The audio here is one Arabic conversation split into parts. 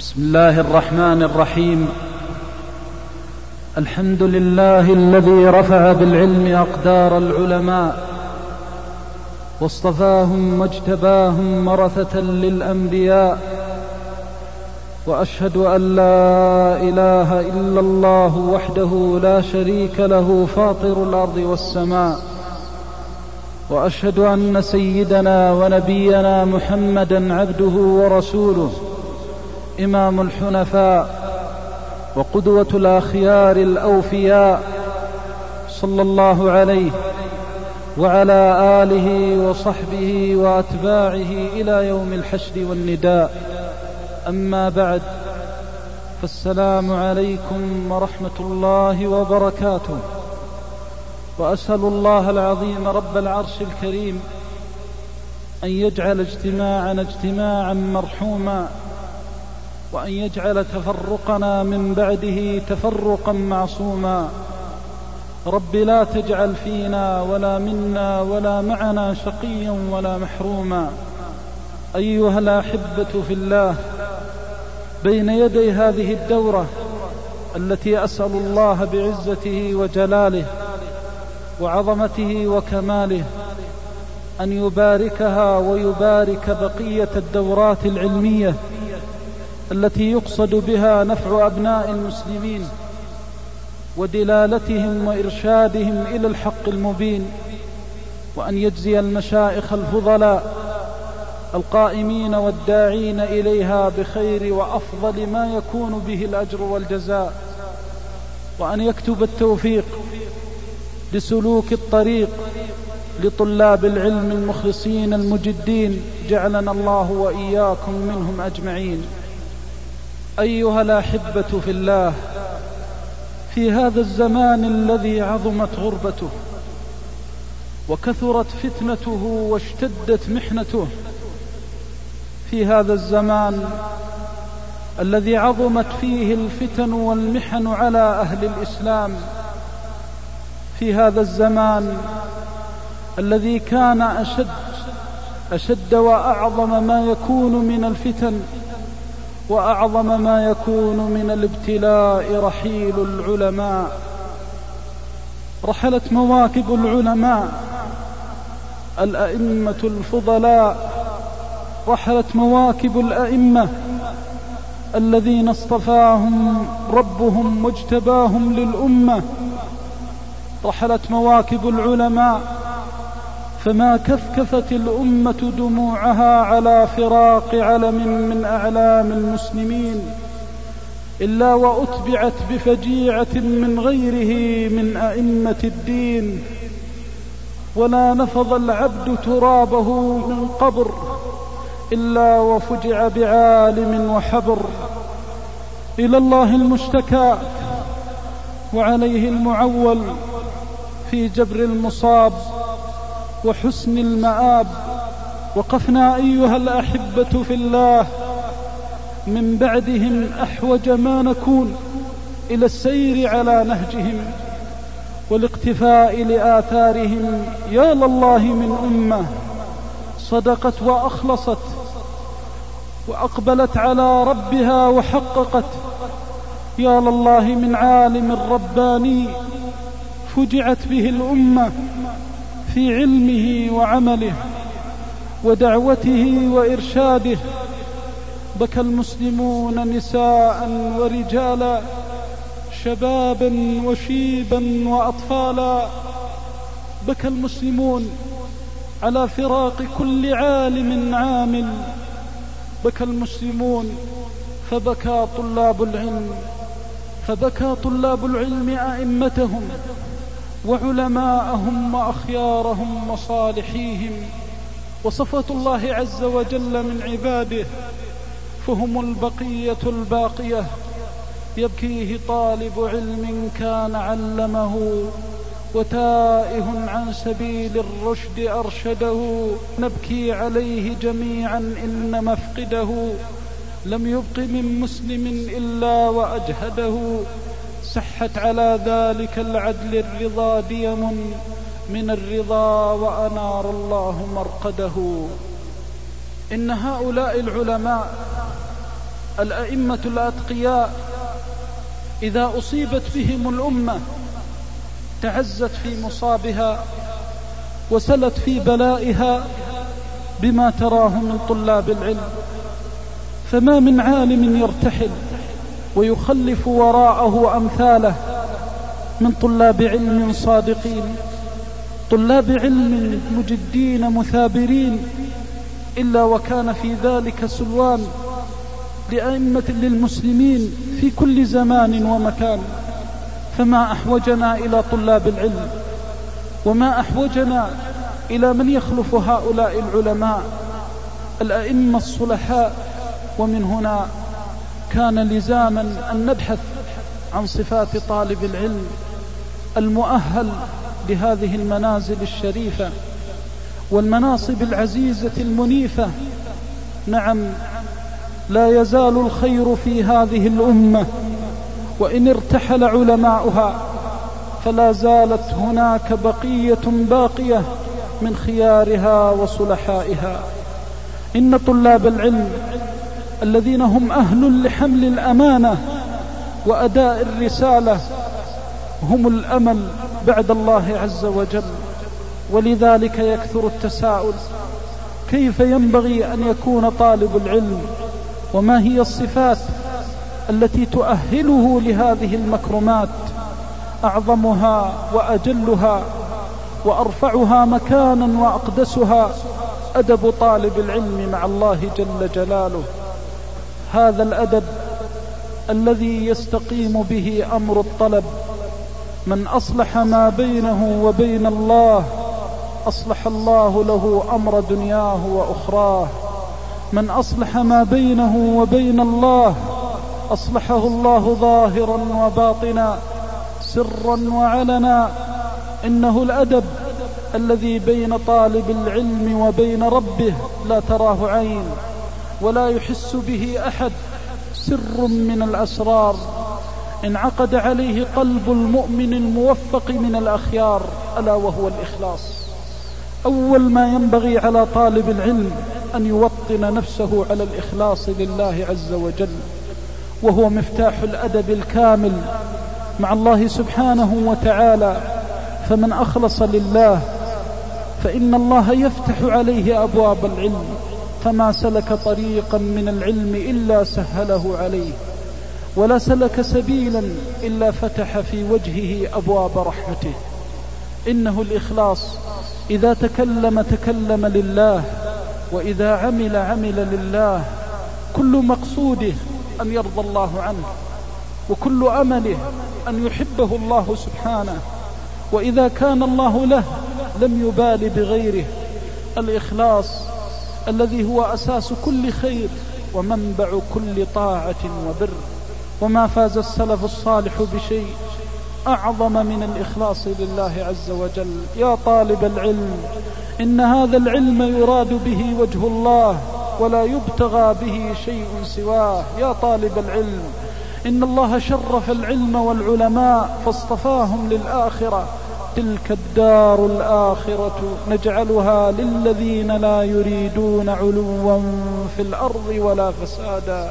بسم الله الرحمن الرحيم. الحمد لله الذي رفع بالعلم أقدار العلماء واصطفاهم واجتباهم مرثه للأنبياء وأشهد أن لا إله إلا الله وحده لا شريك له فاطر الأرض والسماء وأشهد أن سيدنا ونبينا محمدا عبده ورسوله. إمام الحنفاء وقدوة الأخيار الأوفياء صلى الله عليه وعلى آله وصحبه وأتباعه إلى يوم الحشر والنداء. أما بعد فالسلام عليكم ورحمة الله وبركاته. وأسأل الله العظيم رب العرش الكريم أن يجعل اجتماعنا اجتماعا مرحوما وأن يجعل تفرقنا من بعده تفرقا معصوما. رب لا تجعل فينا ولا منا ولا معنا شقيا ولا محروما. أيها الأحبة في الله بين يدي هذه الدورة التي أسأل الله بعزته وجلاله وعظمته وكماله أن يباركها ويبارك بقية الدورات العلمية التي يقصد بها نفع أبناء المسلمين ودلالتهم وإرشادهم إلى الحق المبين وأن يجزي المشائخ الفضلاء القائمين والداعين إليها بخير وأفضل ما يكون به الأجر والجزاء وأن يكتب التوفيق لسلوك الطريق لطلاب العلم المخلصين المجدين جعلنا الله وإياكم منهم أجمعين. أيها الأحبة في الله في هذا الزمان الذي عظمت غربته وكثرت فتنته واشتدت محنته في هذا الزمان الذي عظمت فيه الفتن والمحن على أهل الإسلام في هذا الزمان الذي كان أشد أشد وأعظم ما يكون من الفتن وأعظم ما يكون من الابتلاء رحيل العلماء. رحلت مواكب العلماء. الأئمة الفضلاء. رحلت مواكب الأئمة. الذين اصطفاهم ربهم واجتباهم للأمة. رحلت مواكب العلماء. فما كفكفت الأمة دموعها على فراق علم من أعلام المسلمين إلا وأتبعت بفجيعة من غيره من أئمة الدين ولا نفض العبد ترابه من قبر إلا وفجع بعالم وحبر إلى الله المشتكى وعليه المعول في جبر المصاب وحسن المآب. وقفنا أيها الأحبة في الله. من بعدهم أحوج ما نكون إلى السير على نهجهم. والاقتفاء لآثارهم. يا لله من أمة. صدقت وأخلصت. وأقبلت على ربها وحققت. يا لله من عالم رباني فجعت به الأمة. في علمه وعمله ودعوته وإرشاده بكى المسلمون نساء ورجالا شبابا وشيبا وأطفالا بكى المسلمون على فراق كل عالم عامل بكى المسلمون فبكى طلاب العلم فبكى طلاب العلم أئمتهم وعلماءهم وأخيارهم وصالحيهم وصفة الله عز وجل من عباده فهم البقية الباقية. يبكيه طالب علم كان علمه وتائه عن سبيل الرشد أرشده. نبكي عليه جميعا إن مفقده. لم يبق من مسلم إلا وأجهده. سحت على ذلك العدل الرضا ديم من الرضا وأنار الله مرقده. إن هؤلاء العلماء الأئمة الأتقياء إذا أصيبت بهم الأمة تعزت في مصابها وسلت في بلائها بما تراه من طلاب العلم فما من عالم يرتحل ويخلف وراءه أمثاله من طلاب علم صادقين طلاب علم مجدين مثابرين إلا وكان في ذلك سلوان لأئمة للمسلمين في كل زمان ومكان فما أحوجنا إلى طلاب العلم وما أحوجنا إلى من يخلف هؤلاء العلماء الأئمة الصلحاء ومن هنا كان لزاما أن نبحث عن صفات طالب العلم المؤهل لهذه المنازل الشريفة والمناصب العزيزة المنيفة. نعم لا يزال الخير في هذه الأمة وإن ارتحل علماؤها فلا زالت هناك بقية باقية من خيارها وصلحائها. إن طلاب العلم الذين هم أهل لحمل الأمانة وأداء الرسالة هم الأمل بعد الله عز وجل. ولذلك يكثر التساؤل كيف ينبغي أن يكون طالب العلم؟ وما هي الصفات التي تؤهله لهذه المكرمات؟ أعظمها وأجلها وأرفعها مكانا وأقدسها أدب طالب العلم مع الله جل جلاله. هذا الأدب الذي يستقيم به أمر الطلب من أصلح ما بينه وبين الله أصلح الله له أمر دنياه وأخراه. من أصلح ما بينه وبين الله أصلحه الله ظاهرا وباطنا سرا وعلنا. إنه الأدب الذي بين طالب العلم وبين ربه لا تراه عين. ولا يحس به أحد. سر من الأسرار. انعقد عليه قلب المؤمن الموفق من الأخيار. ألا وهو الإخلاص. أول ما ينبغي على طالب العلم أن يوطن نفسه على الإخلاص لله عز وجل. وهو مفتاح الأدب الكامل مع الله سبحانه وتعالى. فمن أخلص لله فإن الله يفتح عليه أبواب العلم. فما سلك طريقا من العلم إلا سهله عليه ولا سلك سبيلا إلا فتح في وجهه أبواب رحمته. إنه الإخلاص إذا تكلم تكلم لله وإذا عمل عمل لله. كل مقصوده أن يرضى الله عنه وكل أمله أن يحبه الله سبحانه. وإذا كان الله له لم يبال بغيره. الإخلاص الذي هو أساس كل خير ومنبع كل طاعة وبر وما فاز السلف الصالح بشيء أعظم من الإخلاص لله عز وجل. يا طالب العلم إن هذا العلم يراد به وجه الله ولا يبتغى به شيء سواه. يا طالب العلم إن الله شرف العلم والعلماء فاصطفاهم للآخرة. تلك الدار الآخرة نجعلها للذين لا يريدون علوا في الأرض ولا فسادا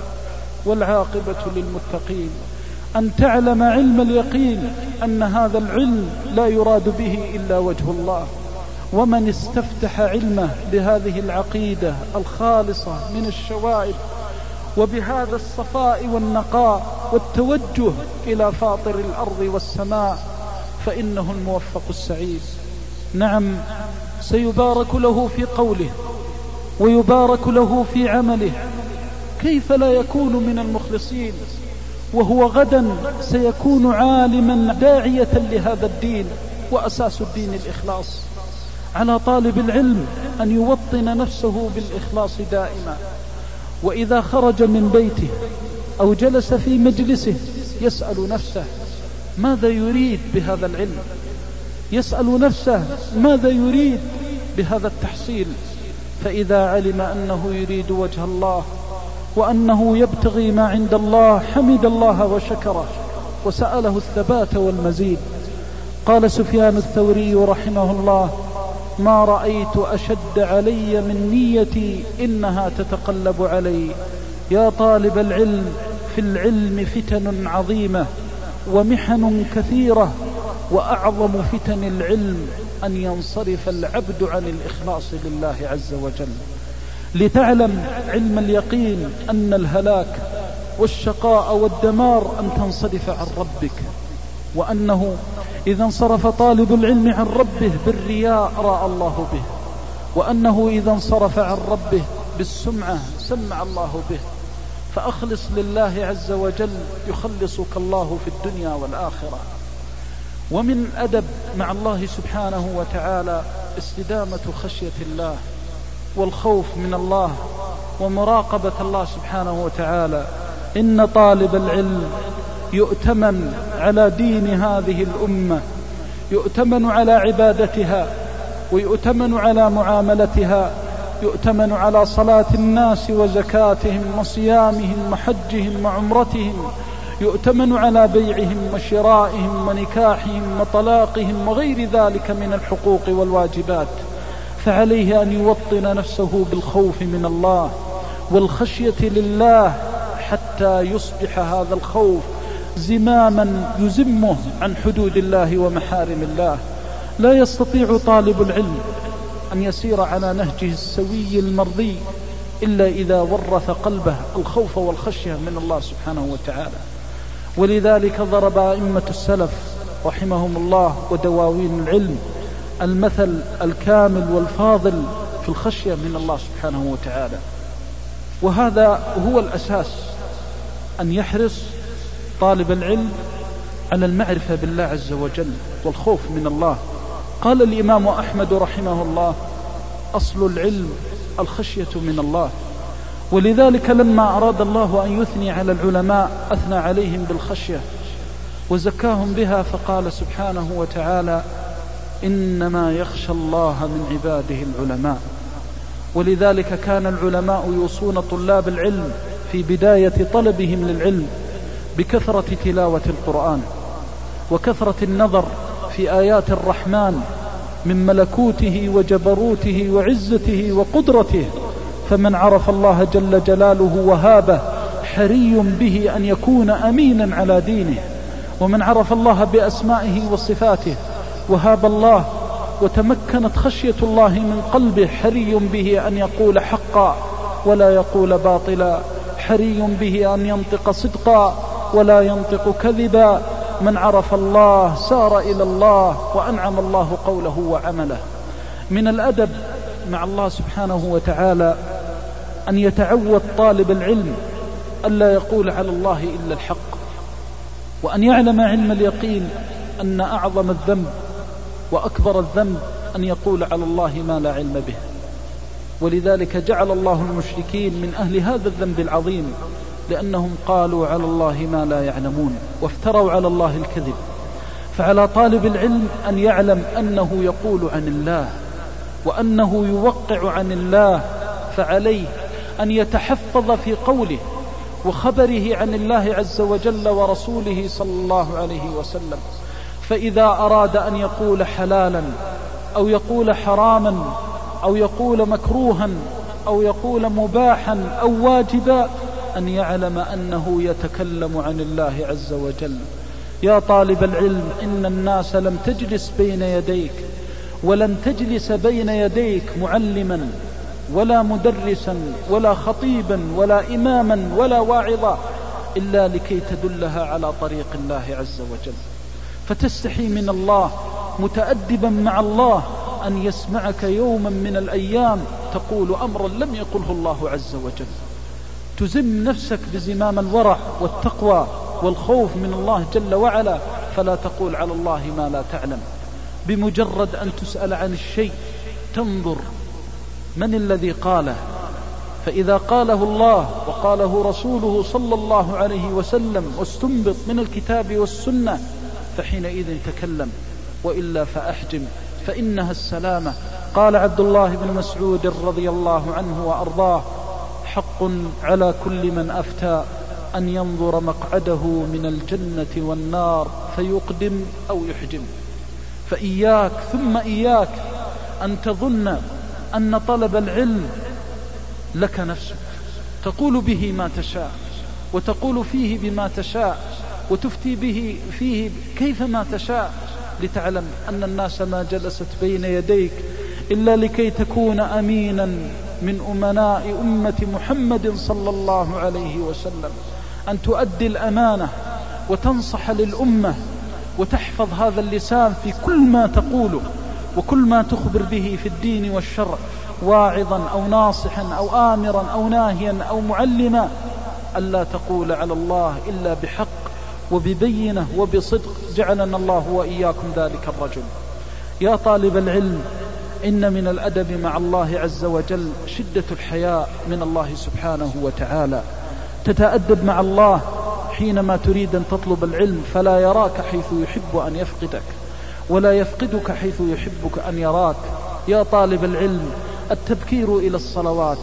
والعاقبة للمتقين. أن تعلم علم اليقين أن هذا العلم لا يراد به إلا وجه الله. ومن استفتح علمه بهذه العقيدة الخالصة من الشوائب وبهذا الصفاء والنقاء والتوجه إلى فاطر الأرض والسماء فإنه الموفق السعيد. نعم سيبارك له في قوله ويبارك له في عمله. كيف لا يكون من المخلصين؟ وهو غدا سيكون عالما داعية لهذا الدين وأساس الدين الإخلاص. على طالب العلم أن يوطن نفسه بالإخلاص دائما. وإذا خرج من بيته أو جلس في مجلسه يسأل نفسه ماذا يريد بهذا العلم؟ يسأل نفسه ماذا يريد بهذا التحصيل؟ فإذا علم أنه يريد وجه الله وأنه يبتغي ما عند الله حمد الله وشكره وسأله الثبات والمزيد. قال سفيان الثوري رحمه الله ما رأيت أشد علي من نيتي إنها تتقلب علي. يا طالب العلم في العلم فتن عظيمة. ومحن كثيرة وأعظم فتن العلم أن ينصرف العبد عن الإخلاص لله عز وجل. لتعلم علم اليقين أن الهلاك والشقاء والدمار أن تنصرف عن ربك وأنه إذا انصرف طالب العلم عن ربه بالرياء رأى الله به وأنه إذا انصرف عن ربه بالسمعة سمع الله به. فأخلص لله عز وجل يخلصك الله في الدنيا والآخرة. ومن أدب مع الله سبحانه وتعالى استدامة خشية الله والخوف من الله ومراقبة الله سبحانه وتعالى. إن طالب العلم يؤتمن على دين هذه الأمة يؤتمن على عبادتها ويؤتمن على معاملتها يؤتمن على صلاة الناس وزكاتهم وصيامهم وحجهم وعمرتهم. يؤتمن على بيعهم وشرائهم ونكاحهم وطلاقهم وغير ذلك من الحقوق والواجبات. فعليه أن يوطن نفسه بالخوف من الله والخشية لله حتى يصبح هذا الخوف زماما يزمه عن حدود الله ومحارم الله. لا يستطيع طالب العلم أن يسير على نهجه السوي المرضي إلا إذا ورث قلبه الخوف والخشية من الله سبحانه وتعالى. ولذلك ضرب أئمة السلف رحمهم الله ودواوين العلم المثل الكامل والفاضل في الخشية من الله سبحانه وتعالى. وهذا هو الأساس أن يحرص طالب العلم على المعرفة بالله عز وجل والخوف من الله قال الإمام أحمد رحمه الله أصل العلم الخشية من الله. ولذلك لما أراد الله أن يثني على العلماء أثنى عليهم بالخشية وزكاهم بها فقال سبحانه وتعالى إنما يخشى الله من عباده العلماء. ولذلك كان العلماء يوصون طلاب العلم في بداية طلبهم للعلم بكثرة تلاوة القرآن وكثرة النظر في آيات الرحمن من ملكوته وجبروته وعزته وقدرته فمن عرف الله جل جلاله وهابه حري به أن يكون أمينا على دينه ومن عرف الله بأسمائه وصفاته وهاب الله وتمكنت خشية الله من قلبه حري به أن يقول حقا ولا يقول باطلا حري به أن ينطق صدقا ولا ينطق كذبا من عرف الله سار إلى الله وأنعم الله قوله وعمله. من الأدب مع الله سبحانه وتعالى أن يتعود طالب العلم ألا يقول على الله إلا الحق وأن يعلم علم اليقين أن أعظم الذنب وأكبر الذنب أن يقول على الله ما لا علم به. ولذلك جعل الله المشركين من أهل هذا الذنب العظيم لأنهم قالوا على الله ما لا يعلمون وافتروا على الله الكذب. فعلى طالب العلم أن يعلم أنه يقول عن الله وأنه يوقع عن الله فعليه أن يتحفظ في قوله وخبره عن الله عز وجل ورسوله صلى الله عليه وسلم. فإذا أراد أن يقول حلالا أو يقول حراما أو يقول مكروها أو يقول مباحا أو واجبا أن يعلم أنه يتكلم عن الله عز وجل. يا طالب العلم إن الناس لم تجلس بين يديك ولن تجلس بين يديك معلما ولا مدرسا ولا خطيبا ولا إماما ولا واعظا إلا لكي تدلها على طريق الله عز وجل. فتستحي من الله متأدبا مع الله أن يسمعك يوما من الأيام تقول أمرا لم يقله الله عز وجل. تزم نفسك بزمام الورع والتقوى والخوف من الله جل وعلا فلا تقول على الله ما لا تعلم. بمجرد أن تسأل عن الشيء تنظر من الذي قاله. فإذا قاله الله وقاله رسوله صلى الله عليه وسلم واستنبط من الكتاب والسنة فحينئذ تكلم. وإلا فأحجم. فإنها السلامة. قال عبد الله بن مسعود رضي الله عنه وأرضاه حق على كل من أفتى أن ينظر مقعده من الجنة والنار فيقدم أو يحجم. فإياك ثم إياك أن تظن أن طلب العلم لك نفسك. تقول به ما تشاء وتقول فيه بما تشاء وتفتي به فيه كيفما تشاء. لتعلم أن الناس ما جلست بين يديك إلا لكي تكون أمينا من أمناء أمة محمد صلى الله عليه وسلم أن تؤدي الأمانة وتنصح للأمة وتحفظ هذا اللسان في كل ما تقوله وكل ما تخبر به في الدين والشرع واعظا أو ناصحا أو آمرا أو ناهيا أو معلما ألا تقول على الله إلا بحق وببينة وبصدق جعلنا الله وإياكم ذلك الرجل. يا طالب العلم إن من الأدب مع الله عز وجل شدة الحياء من الله سبحانه وتعالى. تتأدب مع الله حينما تريد أن تطلب العلم فلا يراك حيث يحب أن يفقدك ولا يفقدك حيث يحبك أن يراك. يا طالب العلم التبكير إلى الصلوات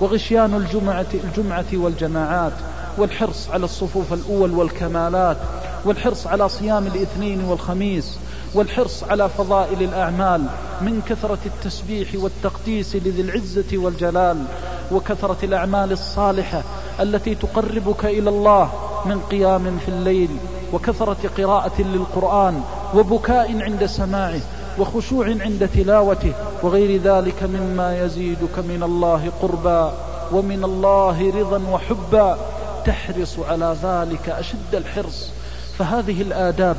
وغشيان الجمعة, الجمعة والجماعات والحرص على الصفوف الأول والكمالات والحرص على صيام الاثنين والخميس والحرص على فضائل الأعمال من كثرة التسبيح والتقديس لذي العزة والجلال وكثرة الأعمال الصالحة التي تقربك إلى الله من قيام في الليل وكثرة قراءة للقرآن وبكاء عند سماعه وخشوع عند تلاوته وغير ذلك مما يزيدك من الله قربا ومن الله رضا وحبا تحرص على ذلك أشد الحرص. فهذه الآداب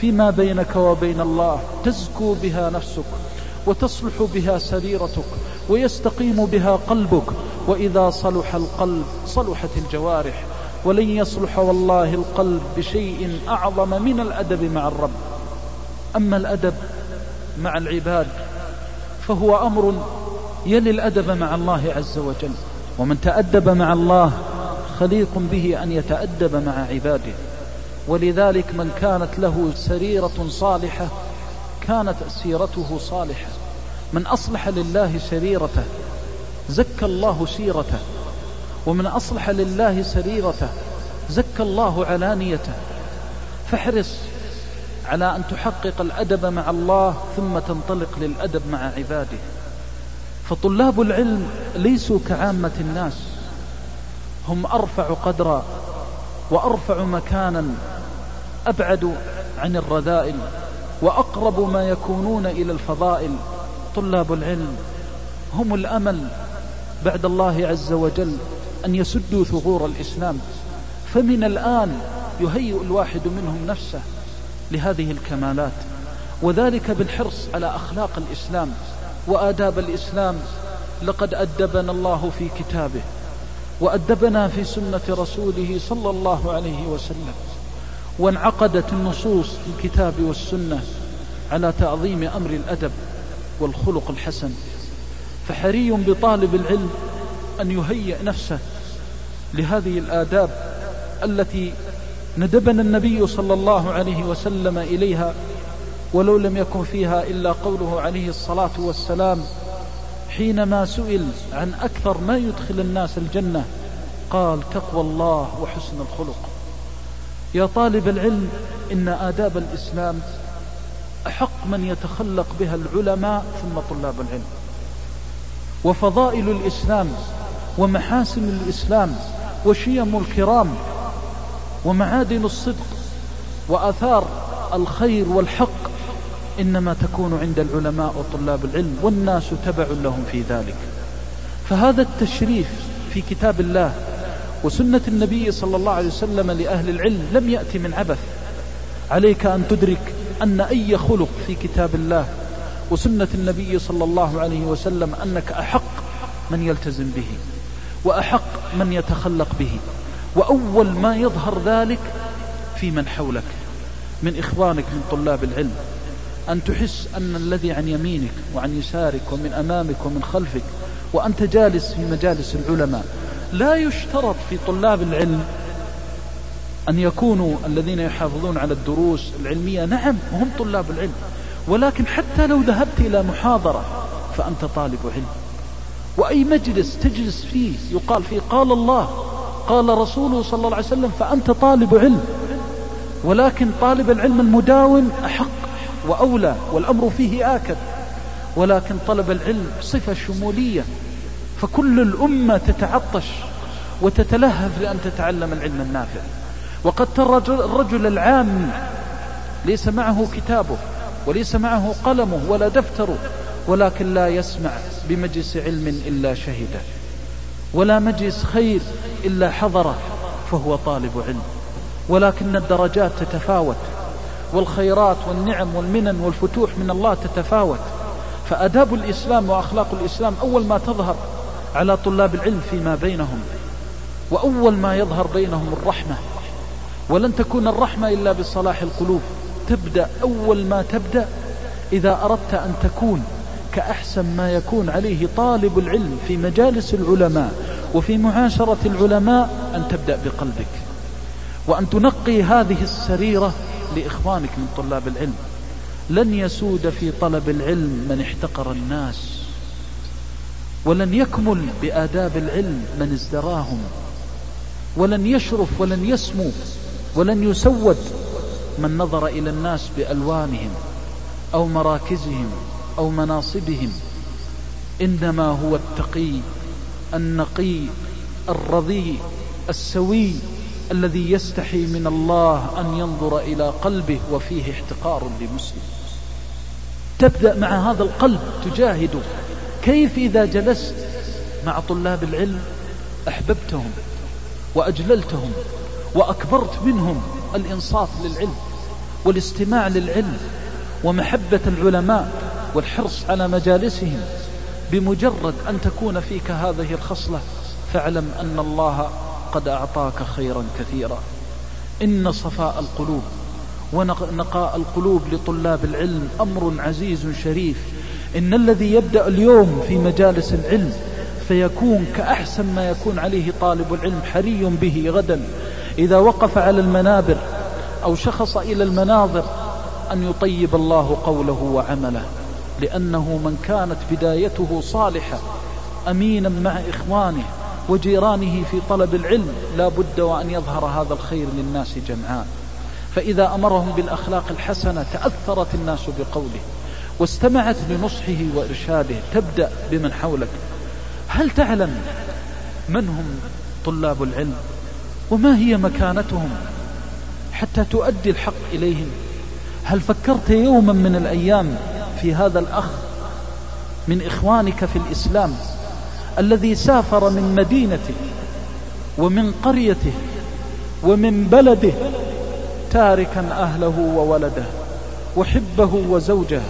فيما بينك وبين الله تزكو بها نفسك وتصلح بها سريرتك ويستقيم بها قلبك. وإذا صلح القلب صلحت الجوارح. ولن يصلح والله القلب بشيء أعظم من الأدب مع الرب. أما الأدب مع العباد فهو أمر يلي الأدب مع الله عز وجل. ومن تأدب مع الله خليق به أن يتأدب مع عباده. ولذلك من كانت له سريرة صالحة كانت سيرته صالحة. من أصلح لله سريرته زكى الله سيرته. ومن أصلح لله سريرته زكى الله علانيته. فاحرص على أن تحقق الأدب مع الله ثم تنطلق للأدب مع عباده. فطلاب العلم ليسوا كعامة الناس هم أرفع قدرا وأرفع مكانا أبعد عن الرذائل وأقرب ما يكونون إلى الفضائل. طلاب العلم هم الأمل بعد الله عز وجل أن يسدوا ثغور الإسلام. فمن الآن يهيئ الواحد منهم نفسه لهذه الكمالات وذلك بالحرص على أخلاق الإسلام وآداب الإسلام. لقد أدبنا الله في كتابه وأدبنا في سنة رسوله صلى الله عليه وسلم. وانعقدت النصوص في الكتاب والسنة على تعظيم أمر الأدب والخلق الحسن. فحري بطالب العلم أن يهيئ نفسه لهذه الآداب التي ندبنا النبي صلى الله عليه وسلم إليها ولو لم يكن فيها إلا قوله عليه الصلاة والسلام حينما سئل عن أكثر ما يدخل الناس الجنة قال تقوى الله وحسن الخلق. يا طالب العلم إن آداب الإسلام أحق من يتخلق بها العلماء ثم طلاب العلم. وفضائل الإسلام ومحاسن الإسلام وشيم الكرام ومعادن الصدق وآثار الخير والحق إنما تكون عند العلماء وطلاب العلم والناس تبع لهم في ذلك. فهذا التشريف في كتاب الله وسنة النبي صلى الله عليه وسلم لأهل العلم لم يأتي من عبث. عليك أن تدرك أن أي خلق في كتاب الله وسنة النبي صلى الله عليه وسلم أنك أحق من يلتزم به وأحق من يتخلق به وأول ما يظهر ذلك في من حولك من إخوانك من طلاب العلم. أن تحس أن الذي عن يمينك وعن يسارك ومن أمامك ومن خلفك وأنت جالس في مجالس العلماء لا يشترط في طلاب العلم أن يكونوا الذين يحافظون على الدروس العلمية. نعم هم طلاب العلم. ولكن حتى لو ذهبت إلى محاضرة فأنت طالب علم. وأي مجلس تجلس فيه يقال فيه قال الله قال رسوله صلى الله عليه وسلم فأنت طالب علم. ولكن طالب العلم المداوم أحق وأولى والأمر فيه آكد. ولكن طلب العلم صفة شمولية. فكل الأمة تتعطش وتتلهف لأن تتعلم العلم النافع. وقد ترى الرجل العام ليس معه كتابه وليس معه قلمه ولا دفتره ولكن لا يسمع بمجلس علم إلا شهده ولا مجلس خير إلا حضره فهو طالب علم. ولكن الدرجات تتفاوت والخيرات والنعم والمنن والفتوح من الله تتفاوت. فأداب الإسلام وأخلاق الإسلام أول ما تظهر على طلاب العلم فيما بينهم. وأول ما يظهر بينهم الرحمة. ولن تكون الرحمة إلا بصلاح القلوب. تبدأ أول ما تبدأ. إذا أردت أن تكون كأحسن ما يكون عليه طالب العلم في مجالس العلماء وفي معاشرة العلماء أن تبدأ بقلبك. وأن تنقي هذه السريرة لإخوانك من طلاب العلم. لن يسود في طلب العلم من احتقر الناس. ولن يكمل بآداب العلم من ازدراهم. ولن يشرف ولن يسمو ولن يسود من نظر إلى الناس بألوانهم أو مراكزهم أو مناصبهم. إنما هو التقي النقي الرضي السوي الذي يستحي من الله أن ينظر إلى قلبه وفيه احتقار لمسلم. تبدأ مع هذا القلب تجاهد كيف إذا جلست مع طلاب العلم أحببتهم وأجللتهم وأكبرت منهم الإنصات للعلم والاستماع للعلم ومحبة العلماء والحرص على مجالسهم بمجرد أن تكون فيك هذه الخصلة فاعلم أن الله قد أعطاك خيرا كثيرا. إن صفاء القلوب ونقاء القلوب لطلاب العلم أمر عزيز شريف إن الذي يبدأ اليوم في مجالس العلم فيكون كأحسن ما يكون عليه طالب العلم حري به غدا. إذا وقف على المنابر أو شخص إلى المناظر أن يطيب الله قوله وعمله. لأنه من كانت بدايته صالحة أمينا مع إخوانه وجيرانه في طلب العلم لا بد وأن يظهر هذا الخير للناس جمعاء فإذا أمرهم بالأخلاق الحسنة تأثرت الناس بقوله. واستمعت لنصحه وإرشاده تبدأ بمن حولك. هل تعلم من هم طلاب العلم؟ وما هي مكانتهم؟ حتى تؤدي الحق إليهم. هل فكرت يوما من الأيام في هذا الأخ من إخوانك في الإسلام الذي سافر من مدينته ومن قريته ومن بلده تاركا أهله وولده وحبه وزوجه؟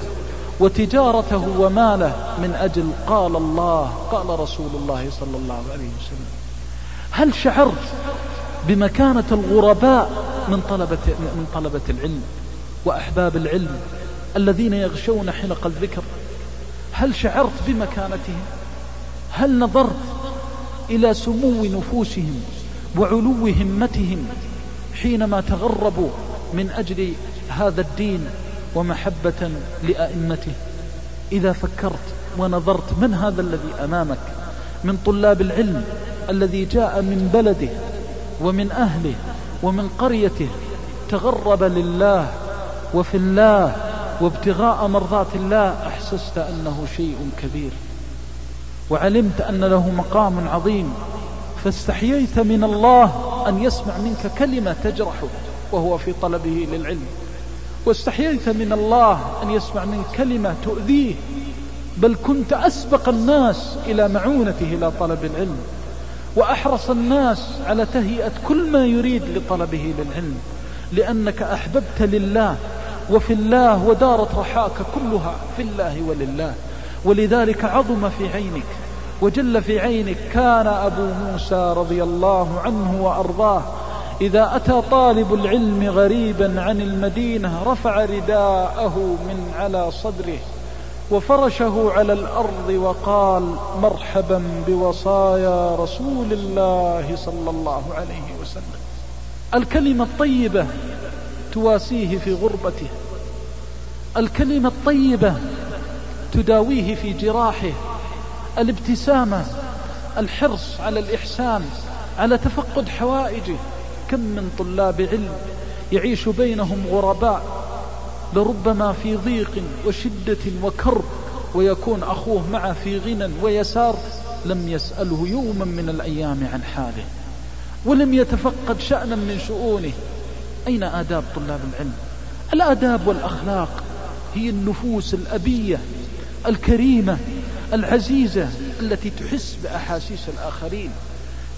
وتجارته وماله من أجل قال الله قال رسول الله صلى الله عليه وسلم. هل شعرت بمكانة الغرباء من طلبة, من طلبة العلم وأحباب العلم الذين يغشون حلق الذكر؟ هل شعرت بمكانتهم؟ هل نظرت إلى سمو نفوسهم وعلو همتهم حينما تغربوا من أجل هذا الدين ومحبة لأئمته. إذا فكرت ونظرت من هذا الذي أمامك؟ من طلاب العلم الذي جاء من بلده ومن أهله ومن قريته تغرب لله وفي الله وابتغاء مرضات الله أحسست أنه شيء كبير. وعلمت أن له مقام عظيم. فاستحييت من الله أن يسمع منك كلمة تجرحه وهو في طلبه للعلم. واستحييت من الله أن يسمع منك كلمة تؤذيه بل كنت أسبق الناس إلى معونته إلى طلب العلم وأحرص الناس على تهيئة كل ما يريد لطلبه للعلم لأنك أحببت لله وفي الله ودارت رحاك كلها في الله ولله. ولذلك عظم في عينك وجل في عينك كان أبو موسى رضي الله عنه وأرضاه إذا أتى طالب العلم غريبا عن المدينة رفع رداءه من على صدره وفرشه على الأرض وقال مرحبا بوصايا رسول الله صلى الله عليه وسلم. الكلمة الطيبة تواسيه في غربته. الكلمة الطيبة تداويه في جراحه. الابتسامة الحرص على الإحسان على تفقد حوائجه. كم من طلاب علم يعيش بينهم غرباء لربما في ضيق وشدة وكرب ويكون أخوه معه في غنى ويسار لم يسأله يوما من الأيام عن حاله. ولم يتفقد شأنا من شؤونه. أين آداب طلاب العلم؟ الآداب والأخلاق هي النفوس الأبية الكريمة العزيزة التي تحس بأحاسيس الآخرين.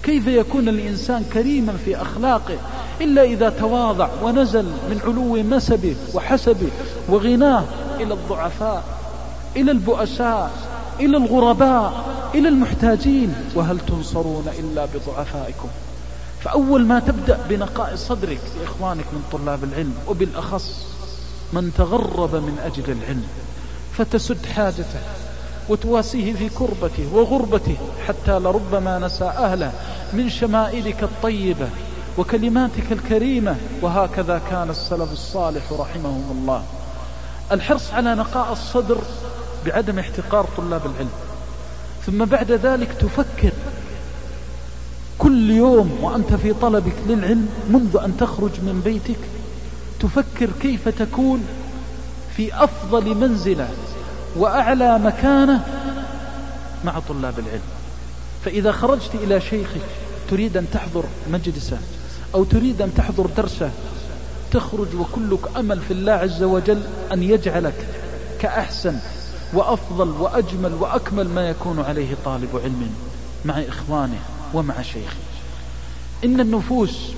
كيف يكون الإنسان كريما في أخلاقه إلا إذا تواضع ونزل من علو نسبه وحسبه وغناه إلى الضعفاء إلى البؤساء إلى الغرباء إلى المحتاجين؟ وهل تنصرون إلا بضعفائكم؟ فأول ما تبدأ بنقاء صدرك لإخوانك من طلاب العلم وبالأخص من تغرب من أجل العلم فتسد حاجته وتواسيه في كربته وغربته حتى لربما نسى أهله من شمائلك الطيبة وكلماتك الكريمة وهكذا كان السلف الصالح رحمهم الله. الحرص على نقاء الصدر بعدم احتقار طلاب العلم. ثم بعد ذلك تفكر كل يوم وأنت في طلبك للعلم منذ أن تخرج من بيتك تفكر كيف تكون في أفضل منزلة وأعلى مكانة مع طلاب العلم. فإذا خرجت إلى شيخك تريد أن تحضر مجلسه أو تريد أن تحضر درسة تخرج وكلك أمل في الله عز وجل أن يجعلك كأحسن وأفضل وأجمل وأكمل ما يكون عليه طالب علم مع إخوانه ومع شيخه. إن النفوس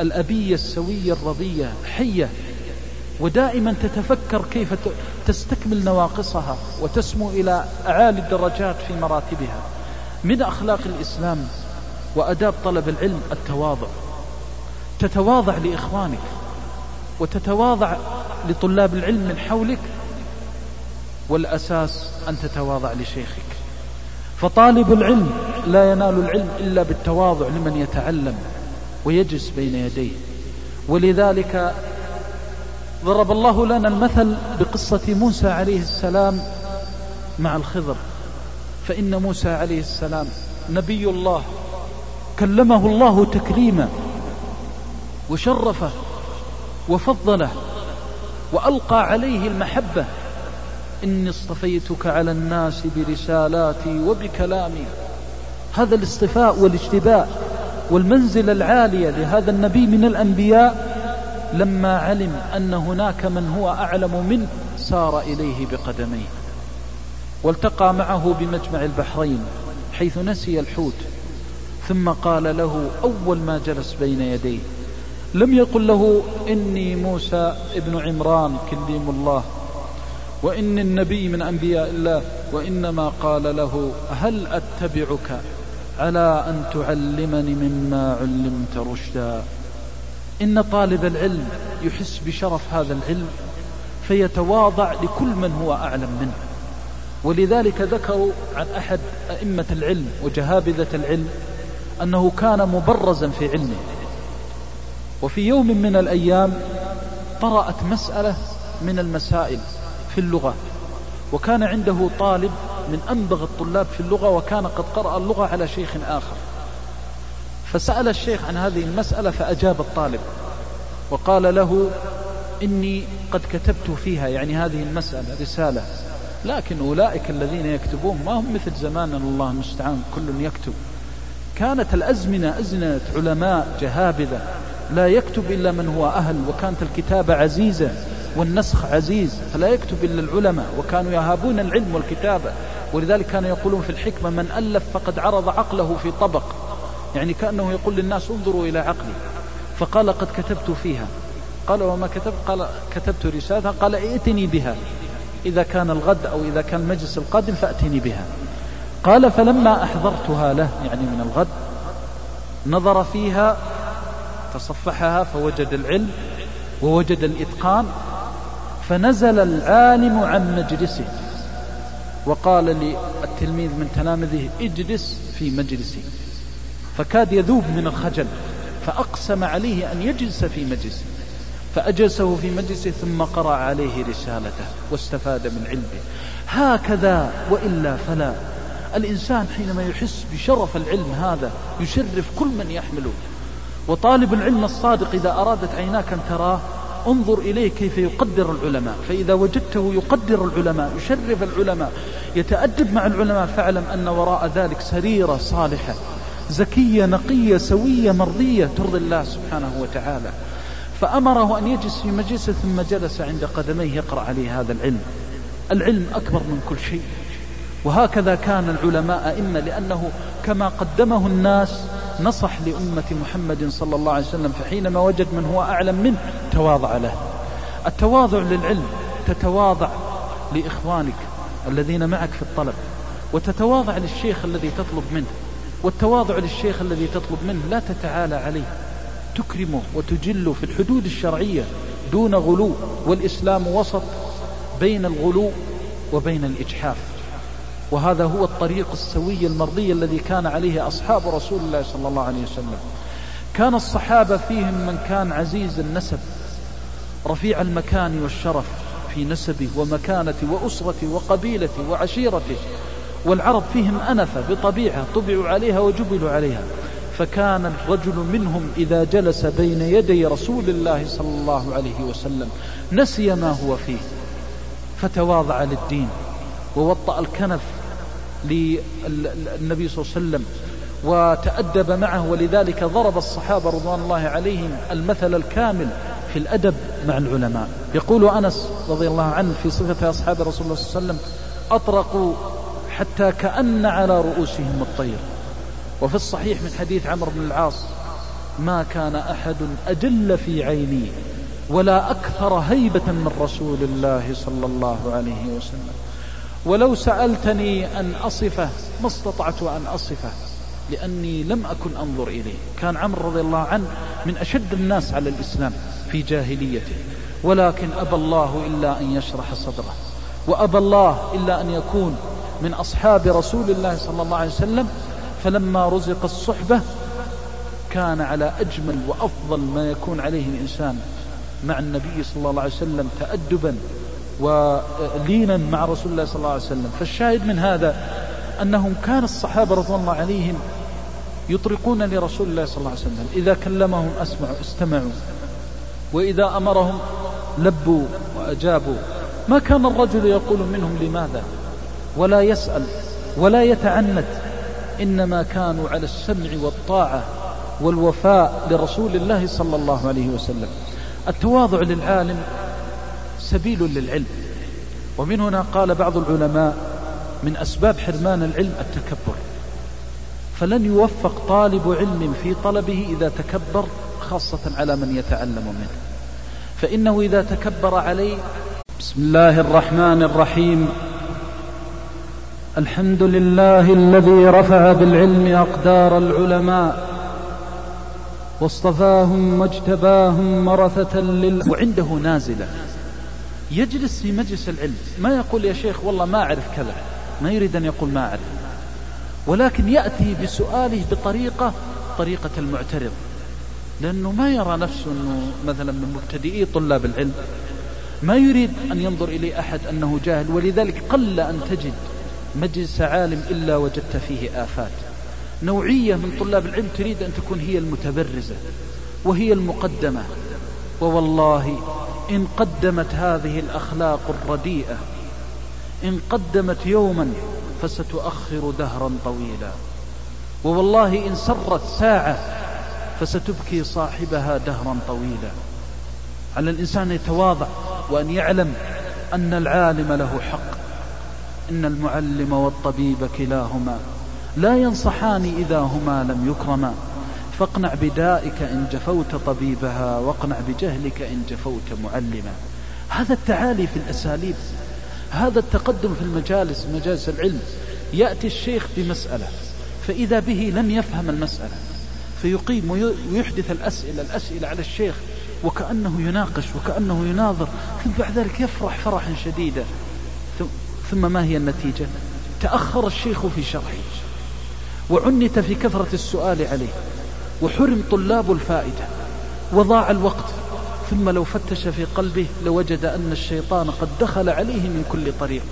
الأبية السوية الرضية حية ودائما تتفكر كيف تستكمل نواقصها وتسمو إلى أعالي الدرجات في مراتبها. من أخلاق الإسلام وأداب طلب العلم التواضع. تتواضع لإخوانك وتتواضع لطلاب العلم من حولك والأساس أن تتواضع لشيخك. فطالب العلم لا ينال العلم إلا بالتواضع لمن يتعلم ويجلس بين يديه. ولذلك ضرب الله لنا المثل بقصة موسى عليه السلام مع الخضر. فإن موسى عليه السلام نبي الله كلمه الله تكريما وشرفه وفضله وألقى عليه المحبة. إني اصطفيتك على الناس برسالاتي وبكلامي. هذا الاصطفاء والاجتباء والمنزلة العالية لهذا النبي من الأنبياء لما علم أن هناك من هو أعلم منه سار إليه بقدميه. والتقى معه بمجمع البحرين حيث نسي الحوت. ثم قال له أول ما جلس بين يديه لم يقل له إني موسى ابن عمران كليم الله وإني النبي من أنبياء الله وإنما قال له هل أتبعك على أن تعلمني مما علمت رشدا؟ إن طالب العلم يحس بشرف هذا العلم فيتواضع لكل من هو أعلم منه. ولذلك ذكروا عن أحد أئمة العلم وجهابذة العلم أنه كان مبرزا في علمه. وفي يوم من الأيام طرأت مسألة من المسائل في اللغة. وكان عنده طالب من أنبغ الطلاب في اللغة وكان قد قرأ اللغة على شيخ آخر. فسأل الشيخ عن هذه المسألة فأجاب الطالب. وقال له إني قد كتبت فيها. يعني هذه المسألة رسالة. لكن أولئك الذين يكتبون ما هم مثل زماننا الله المستعان كل يكتب. كانت الأزمنة أزمنة علماء جهابذة. لا يكتب إلا من هو أهل وكانت الكتابة عزيزة والنسخ عزيز. فلا يكتب إلا العلماء وكانوا يهابون العلم والكتابة. ولذلك كانوا يقولون في الحكمة من ألف فقد عرض عقله في طبق. يعني كأنه يقول للناس انظروا إلى عقلي. فقال قد كتبت فيها. قال وما كتبت قال كتبت رسالة. قال ائتني بها إذا كان الغد أو إذا كان المجلس القادم فأتني بها. قال فلما أحضرتها له يعني من الغد نظر فيها تصفحها فوجد العلم ووجد الإتقان فنزل العالم عن مجلسه وقال للتلميذ من تلامذه اجلس في مجلسي. فكاد يذوب من الخجل فأقسم عليه أن يجلس في مجلسه فأجلسه في مجلسه ثم قرأ عليه رسالته واستفاد من علمه. هكذا وإلا فلا. الإنسان حينما يحس بشرف العلم هذا يشرف كل من يحمله. وطالب العلم الصادق إذا أرادت عيناك أن تراه انظر إليه كيف يقدر العلماء. فإذا وجدته يقدر العلماء يشرف العلماء يتأدب مع العلماء فاعلم أن وراء ذلك سريرة صالحة زكية نقية سوية مرضية ترضي الله سبحانه وتعالى. فأمره أن يجلس في مجلسة ثم جلس عند قدميه يقرأ عليه هذا العلم. العلم أكبر من كل شيء. وهكذا كان العلماء أئمة لأنه كما قدمه الناس نصح لأمة محمد صلى الله عليه وسلم فحينما وجد من هو أعلم منه تواضع له. التواضع للعلم تتواضع لإخوانك الذين معك في الطلب وتتواضع للشيخ الذي تطلب منه والتواضع للشيخ الذي تطلب منه لا تتعالى عليه. تكرمه وتجله في الحدود الشرعية دون غلو والإسلام وسط بين الغلو وبين الإجحاف. وهذا هو الطريق السوي المرضي الذي كان عليه أصحاب رسول الله صلى الله عليه وسلم. كان الصحابة فيهم من كان عزيز النسب رفيع المكان والشرف في نسبه ومكانته وأسرته وقبيلته وعشيرته والعرب فيهم أنفة بطبيعة طبعوا عليها وجبلوا عليها. فكان الرجل منهم إذا جلس بين يدي رسول الله صلى الله عليه وسلم نسي ما هو فيه فتواضع للدين ووطأ الكنف للنبي صلى الله عليه وسلم وتأدب معه ولذلك ضرب الصحابة رضوان الله عليهم المثل الكامل في الأدب مع العلماء. يقول أنس رضي الله عنه في صفة أصحاب رسول الله صلى الله عليه وسلم أطرقوا حتى كأن على رؤوسهم الطير. وفي الصحيح من حديث عمرو بن العاص ما كان أحد أجل في عيني ولا أكثر هيبة من رسول الله صلى الله عليه وسلم. ولو سألتني أن أصفه ما استطعت أن أصفه لأني لم أكن أنظر إليه. كان عمرو رضي الله عنه من أشد الناس على الإسلام في جاهليته. ولكن أبى الله إلا أن يشرح صدره وأبى الله إلا أن يكون من أصحاب رسول الله صلى الله عليه وسلم. فلما رزق الصحبة كان على أجمل وأفضل ما يكون عليه الإنسان مع النبي صلى الله عليه وسلم تأدبا ولينا مع رسول الله صلى الله عليه وسلم. فالشاهد من هذا أنهم كان الصحابة رضوان الله عليهم يطرقون لرسول الله صلى الله عليه وسلم. إذا كلمهم أسمعوا استمعوا. وإذا أمرهم لبوا وأجابوا. ما كان الرجل يقول منهم لماذا؟ ولا يسأل ولا يتعنت. إنما كانوا على السمع والطاعة والوفاء لرسول الله صلى الله عليه وسلم. التواضع للعالم سبيل للعلم. ومن هنا قال بعض العلماء من أسباب حرمان العلم التكبر. فلن يوفق طالب علم في طلبه إذا تكبر خاصة على من يتعلم منه. فإنه إذا تكبر عليه بسم الله الرحمن الرحيم. الحمد لله الذي رفع بالعلم أقدار العلماء واصطفاهم واجتباهم مرثة لل وعنده نازلة. يجلس في مجلس العلم. ما يقول يا شيخ والله ما أعرف كذا. ما يريد أن يقول ما أعرف. ولكن يأتي بسؤاله بطريقة طريقة المعترض. لأنه ما يرى نفسه أنه مثلا من مبتدئي طلاب العلم. ما يريد أن ينظر إليه أحد أنه جاهل. ولذلك قل أن تجد مجلس عالم إلا وجدت فيه آفات. نوعية من طلاب العلم تريد أن تكون هي المتبرزة وهي المقدمة. ووالله إن قدمت هذه الأخلاق الرديئة إن قدمت يوما فستؤخر دهرا طويلا. ووالله إن سرت ساعة فستبكي صاحبها دهرا طويلا. على الإنسان يتواضع وأن يعلم أن العالم له حق إن المعلم والطبيب كلاهما لا ينصحان إذا هما لم يكرما. فاقنع بدائك إن جفوت طبيبها واقنع بجهلك إن جفوت معلما. هذا التعالي في الأساليب هذا التقدم في المجالس مجالس العلم. يأتي الشيخ بمسألة فإذا به لم يفهم المسألة فيقيم ويحدث الأسئلة الأسئلة على الشيخ وكأنه يناقش وكأنه يناظر ثم بعد ذلك يفرح فرحا شديدا. ثم ما هي النتيجة؟ تأخر الشيخ في شرحه وعنت في كثرة السؤال عليه. وحرم طلاب الفائدة وضاع الوقت ثم لو فتش في قلبه لوجد أن الشيطان قد دخل عليه من كل طريق.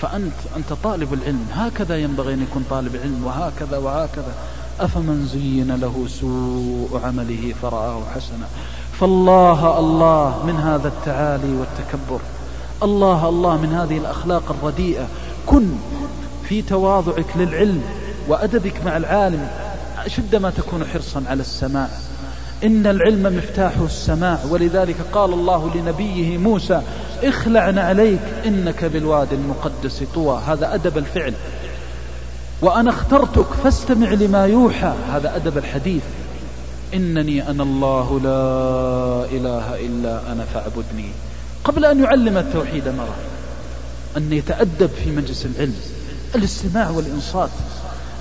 فأنت أنت طالب العلم هكذا ينبغي أن يكون طالب العلم وهكذا وهكذا. أفمن زين له سوء عمله فرآه حسنا. فالله الله من هذا التعالي والتكبر. الله الله من هذه الأخلاق الرديئة. كن في تواضعك للعلم وأدبك مع العالم. أشد ما تكون حرصا على السماع إن العلم مفتاح السماع ولذلك قال الله لنبيه موسى اخلع عليك إنك بالوادي المقدس طوى. هذا أدب الفعل. وأنا اخترتك فاستمع لما يوحى. هذا أدب الحديث. إنني أنا الله لا إله إلا أنا فاعبدني. قبل أن يعلم التوحيد مرة أن يتأدب في مجلس العلم الاستماع والإنصات.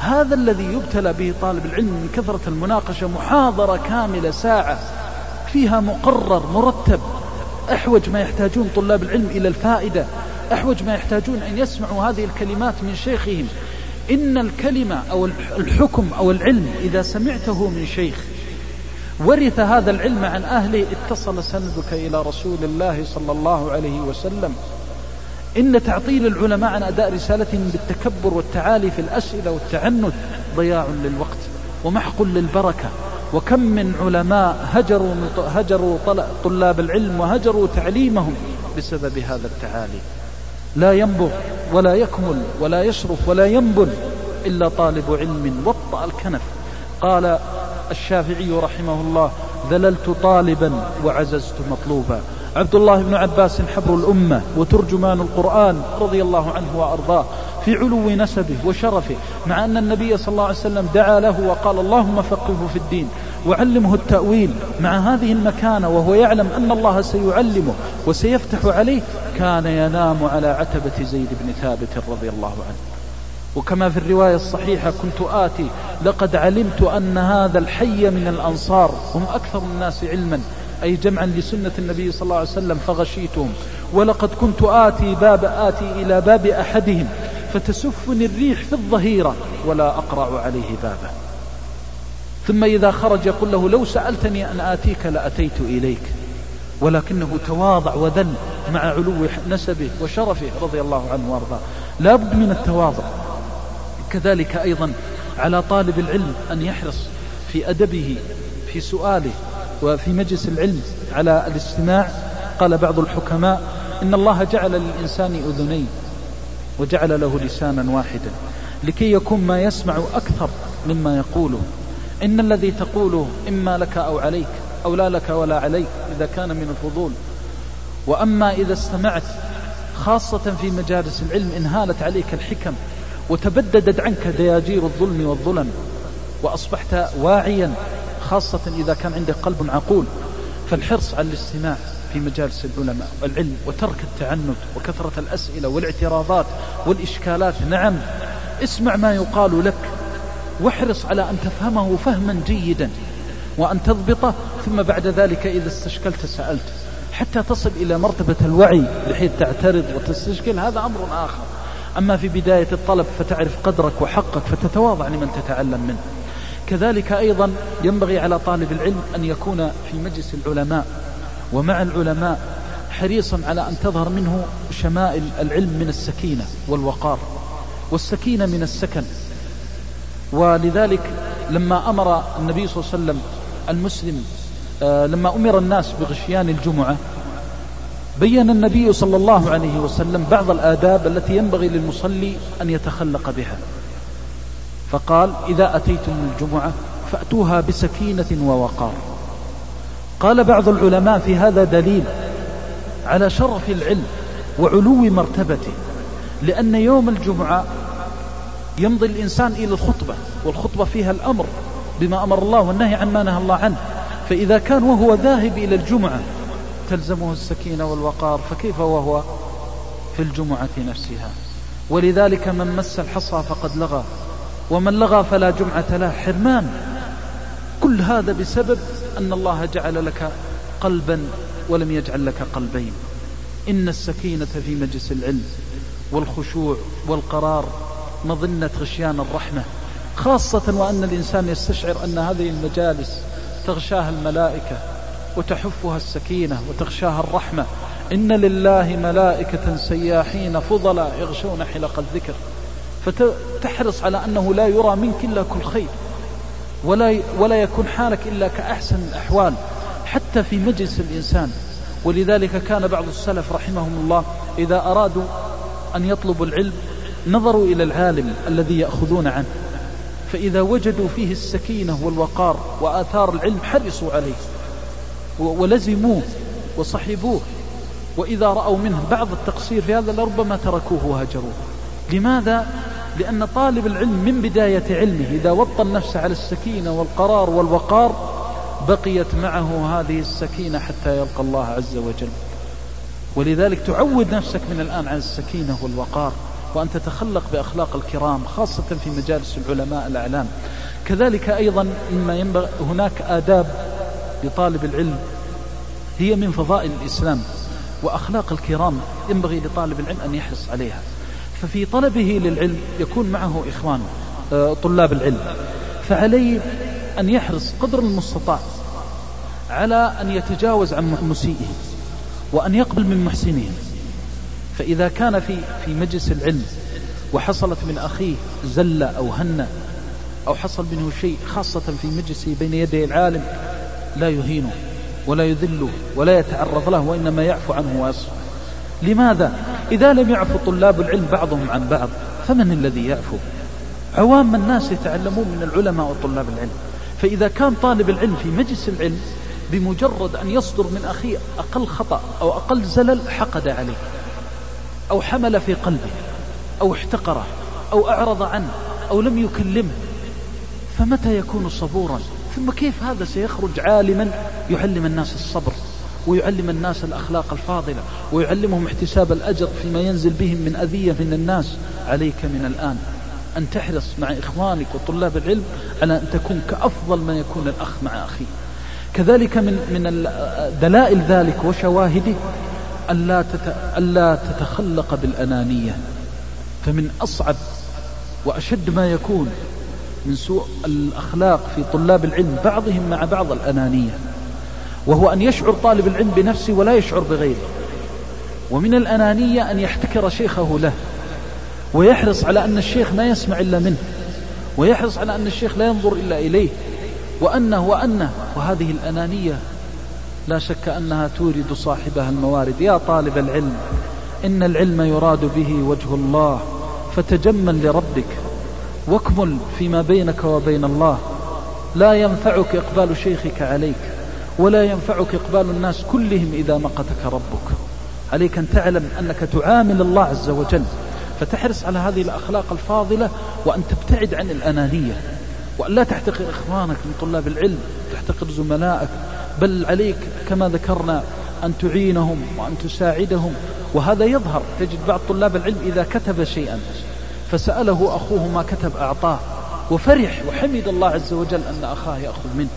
هذا الذي يبتلى به طالب العلم من كثرة المناقشة محاضرة كاملة ساعة فيها مقرر مرتب. أحوج ما يحتاجون طلاب العلم إلى الفائدة. أحوج ما يحتاجون أن يسمعوا هذه الكلمات من شيخهم. إن الكلمة أو الحكم أو العلم إذا سمعته من شيخ ورث هذا العلم عن أهله اتصل سندك إلى رسول الله صلى الله عليه وسلم. إن تعطيل العلماء عن أداء رسالتهم بالتكبر والتعالي في الأسئلة والتعنت ضياع للوقت ومحق للبركة. وكم من علماء هجروا, هجروا طلاب العلم وهجروا تعليمهم بسبب هذا التعالي. لا ينبغ ولا يكمل ولا يشرف ولا ينبل إلا طالب علم وطأ الكنف. قال الشافعي رحمه الله ذللت طالبا وعززت مطلوبا. عبد الله بن عباس حبر الأمة وترجمان القرآن رضي الله عنه وأرضاه في علو نسبه وشرفه مع أن النبي صلى الله عليه وسلم دعا له وقال اللهم فقهه في الدين وعلمه التأويل مع هذه المكانة وهو يعلم أن الله سيعلمه وسيفتح عليه كان ينام على عتبة زيد بن ثابت رضي الله عنه. وكما في الرواية الصحيحة كنت آتي لقد علمت أن هذا الحي من الأنصار هم أكثر الناس علما. أي جمعا لسنة النبي صلى الله عليه وسلم فغشيتهم. ولقد كنت آتي باب آتي إلى باب أحدهم فتسفني الريح في الظهيرة ولا أقرع عليه بابه. ثم إذا خرج يقول له لو سألتني أن آتيك لأتيت إليك. ولكنه تواضع وذل مع علو نسبه وشرفه رضي الله عنه وأرضاه. لا بد من التواضع. كذلك أيضا على طالب العلم أن يحرص في أدبه في سؤاله وفي مجلس العلم على الاستماع قال بعض الحكماء إن الله جعل للإنسان أذنين وجعل له لسانا واحدا لكي يكون ما يسمع أكثر مما يقوله. إن الذي تقوله إما لك أو عليك أو لا لك ولا عليك إذا كان من الفضول. وأما إذا استمعت خاصة في مجالس العلم انهالت عليك الحكم وتبددت عنك دياجير الظلم والظلم وأصبحت واعيا خاصة إذا كان عندك قلب عقول. فالحرص على الاستماع في مجالس العلماء والعلم وترك التعنت وكثرة الأسئلة والاعتراضات والإشكالات نعم اسمع ما يقال لك واحرص على أن تفهمه فهما جيدا وأن تضبطه ثم بعد ذلك إذا استشكلت سألت. حتى تصل إلى مرتبة الوعي بحيث تعترض وتستشكل هذا أمر آخر. أما في بداية الطلب فتعرف قدرك وحقك فتتواضع لمن تتعلم منه. كذلك أيضا ينبغي على طالب العلم أن يكون في مجلس العلماء ومع العلماء حريصا على أن تظهر منه شمائل العلم من السكينة والوقار والسكينة من السكن. ولذلك لما أمر النبي صلى الله عليه وسلم المسلم آه، لما أمر الناس بغشيان الجمعة بين النبي صلى الله عليه وسلم بعض الآداب التي ينبغي للمصلي أن يتخلق بها. فقال إذا أتيتم الجمعة فأتوها بسكينة ووقار. قال بعض العلماء في هذا دليل على شرف العلم وعلو مرتبته لأن يوم الجمعة يمضي الإنسان إلى الخطبة والخطبة فيها الأمر بما أمر الله والنهي عن ما نهى الله عنه. فإذا كان وهو ذاهب إلى الجمعة تلزمه السكينة والوقار فكيف وهو في الجمعة نفسها؟ ولذلك من مس الحصى فقد لغى. ومن لغى فلا جمعة له حرمان. كل هذا بسبب أن الله جعل لك قلبا ولم يجعل لك قلبين. إن السكينة في مجلس العلم والخشوع والقرار مظنة غشيان الرحمة خاصة وأن الإنسان يستشعر أن هذه المجالس تغشاها الملائكة وتحفها السكينة وتغشاها الرحمة. إن لله ملائكة سياحين فضلا يغشون حلق الذكر. فتحرص على أنه لا يرى منك إلا كل خير ولا, ولا يكون حالك إلا كأحسن الأحوال حتى في مجلس الإنسان. ولذلك كان بعض السلف رحمهم الله إذا أرادوا أن يطلبوا العلم نظروا إلى العالم الذي يأخذون عنه. فإذا وجدوا فيه السكينة والوقار وآثار العلم حرصوا عليه ولزموه وصحبوه. وإذا رأوا منه بعض التقصير في هذا لربما تركوه وهجروه. لماذا؟ لأن طالب العلم من بداية علمه إذا وطن نفسه على السكينة والقرار والوقار بقيت معه هذه السكينة حتى يلقى الله عز وجل. ولذلك تعود نفسك من الآن على السكينة والوقار وأن تتخلق بأخلاق الكرام خاصة في مجالس العلماء الأعلام. كذلك أيضا مما ينبغي هناك آداب لطالب العلم هي من فضائل الإسلام وأخلاق الكرام ينبغي لطالب العلم أن يحرص عليها. ففي طلبه للعلم يكون معه إخوانه آه، طلاب العلم. فعليه أن يحرص قدر المستطاع على أن يتجاوز عن مسيئهم وأن يقبل من محسنهم فإذا كان في في مجلس العلم وحصلت من أخيه زلة أو هنة أو حصل منه شيء خاصة في مجلسه بين يدي العالم لا يهينه ولا يذله ولا يتعرض له وإنما يعفو عنه ويصفح لماذا؟ إذا لم يعفو طلاب العلم بعضهم عن بعض فمن الذي يعفو؟ عوام الناس يتعلمون من العلماء وطلاب العلم فإذا كان طالب العلم في مجلس العلم بمجرد أن يصدر من أخيه أقل خطأ أو أقل زلل حقد عليه أو حمل في قلبه أو احتقره أو أعرض عنه أو لم يكلمه فمتى يكون صبورا ثم كيف هذا سيخرج عالما يعلم الناس الصبر ويعلم الناس الأخلاق الفاضلة ويعلمهم احتساب الأجر فيما ينزل بهم من أذية من الناس. عليك من الآن أن تحرص مع إخوانك وطلاب العلم على أن تكون كأفضل ما يكون الأخ مع أخيه كذلك من من دلائل ذلك وشواهده ألا ألا تتخلق بالأنانية. فمن أصعب وأشد ما يكون من سوء الأخلاق في طلاب العلم بعضهم مع بعض الأنانية. وهو أن يشعر طالب العلم بنفسه ولا يشعر بغيره. ومن الأنانية أن يحتكر شيخه له ويحرص على أن الشيخ ما يسمع إلا منه ويحرص على أن الشيخ لا ينظر إلا إليه. وأنه وأنه وهذه الأنانية لا شك أنها تورد صاحبها الموارد. يا طالب العلم إن العلم يراد به وجه الله فتجمل لربك واكمل فيما بينك وبين الله. لا ينفعك إقبال شيخك عليك. ولا ينفعك إقبال الناس كلهم إذا مقتك ربك. عليك أن تعلم أنك تعامل الله عز وجل. فتحرص على هذه الأخلاق الفاضلة وأن تبتعد عن الأنانية. وأن لا تحتقر إخوانك من طلاب العلم تحتقر زملائك. بل عليك كما ذكرنا أن تعينهم وأن تساعدهم. وهذا يظهر تجد بعض طلاب العلم إذا كتب شيئا فسأله أخوه ما كتب أعطاه. وفرح وحمد الله عز وجل أن أخاه يأخذ منه.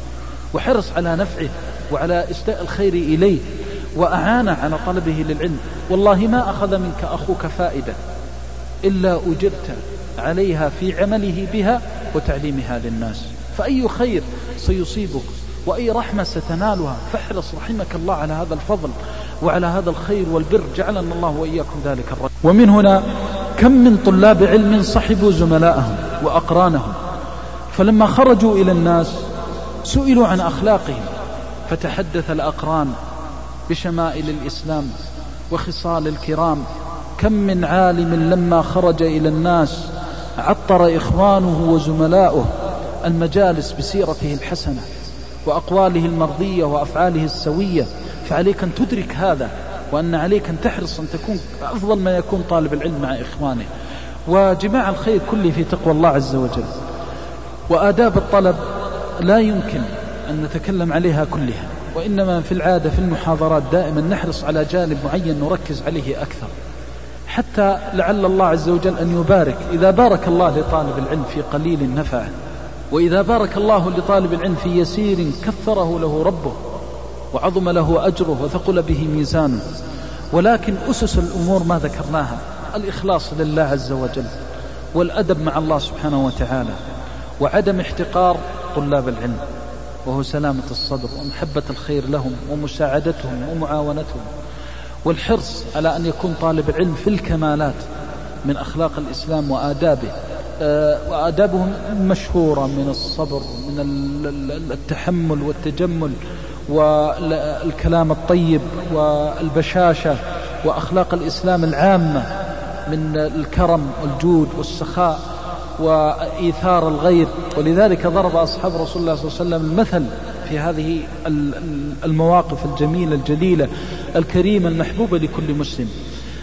وحرص على نفعه وعلى إسداء الخير إليه وأعان على طلبه للعلم. والله ما أخذ منك أخوك فائدة إلا أجرت عليها في عمله بها وتعليمها للناس. فأي خير سيصيبك وأي رحمة ستنالها. فاحرص رحمك الله على هذا الفضل وعلى هذا الخير والبر. جعلنا الله وإياكم ذلك الرجل. ومن هنا كم من طلاب علم صحبوا زملائهم وأقرانهم. فلما خرجوا إلى الناس سئلوا عن أخلاقهم فتحدث الأقران بشمائل الإسلام وخصال الكرام كم من عالم لما خرج إلى الناس عطر إخوانه وزملاؤه المجالس بسيرته الحسنة وأقواله المرضية وأفعاله السوية فعليك أن تدرك هذا وأن عليك أن تحرص أن تكون أفضل ما يكون طالب العلم مع إخوانه. وجماع الخير كله في تقوى الله عز وجل. وآداب الطلب لا يمكن أن نتكلم عليها كلها وإنما في العادة في المحاضرات دائما نحرص على جانب معين نركز عليه أكثر. حتى لعل الله عز وجل أن يبارك إذا بارك الله لطالب العلم في قليل نفعه وإذا بارك الله لطالب العلم في يسير كثره له ربه وعظم له أجره وثقل به ميزانه. ولكن أسس الأمور ما ذكرناها؟ الإخلاص لله عز وجل والأدب مع الله سبحانه وتعالى وعدم احتقار طلاب العلم وهو سلامة الصدر ومحبة الخير لهم ومساعدتهم ومعاونتهم والحرص على أن يكون طالب العلم في الكمالات من أخلاق الإسلام وآدابه. آه، وآدابهم مشهورة من الصبر من التحمل والتجمل والكلام الطيب والبشاشة وأخلاق الإسلام العامة من الكرم والجود والسخاء. وإيثار الغير ولذلك ضرب أصحاب رسول الله صلى الله عليه وسلم المثل في هذه المواقف الجميلة الجليلة الكريمة المحبوبة لكل مسلم.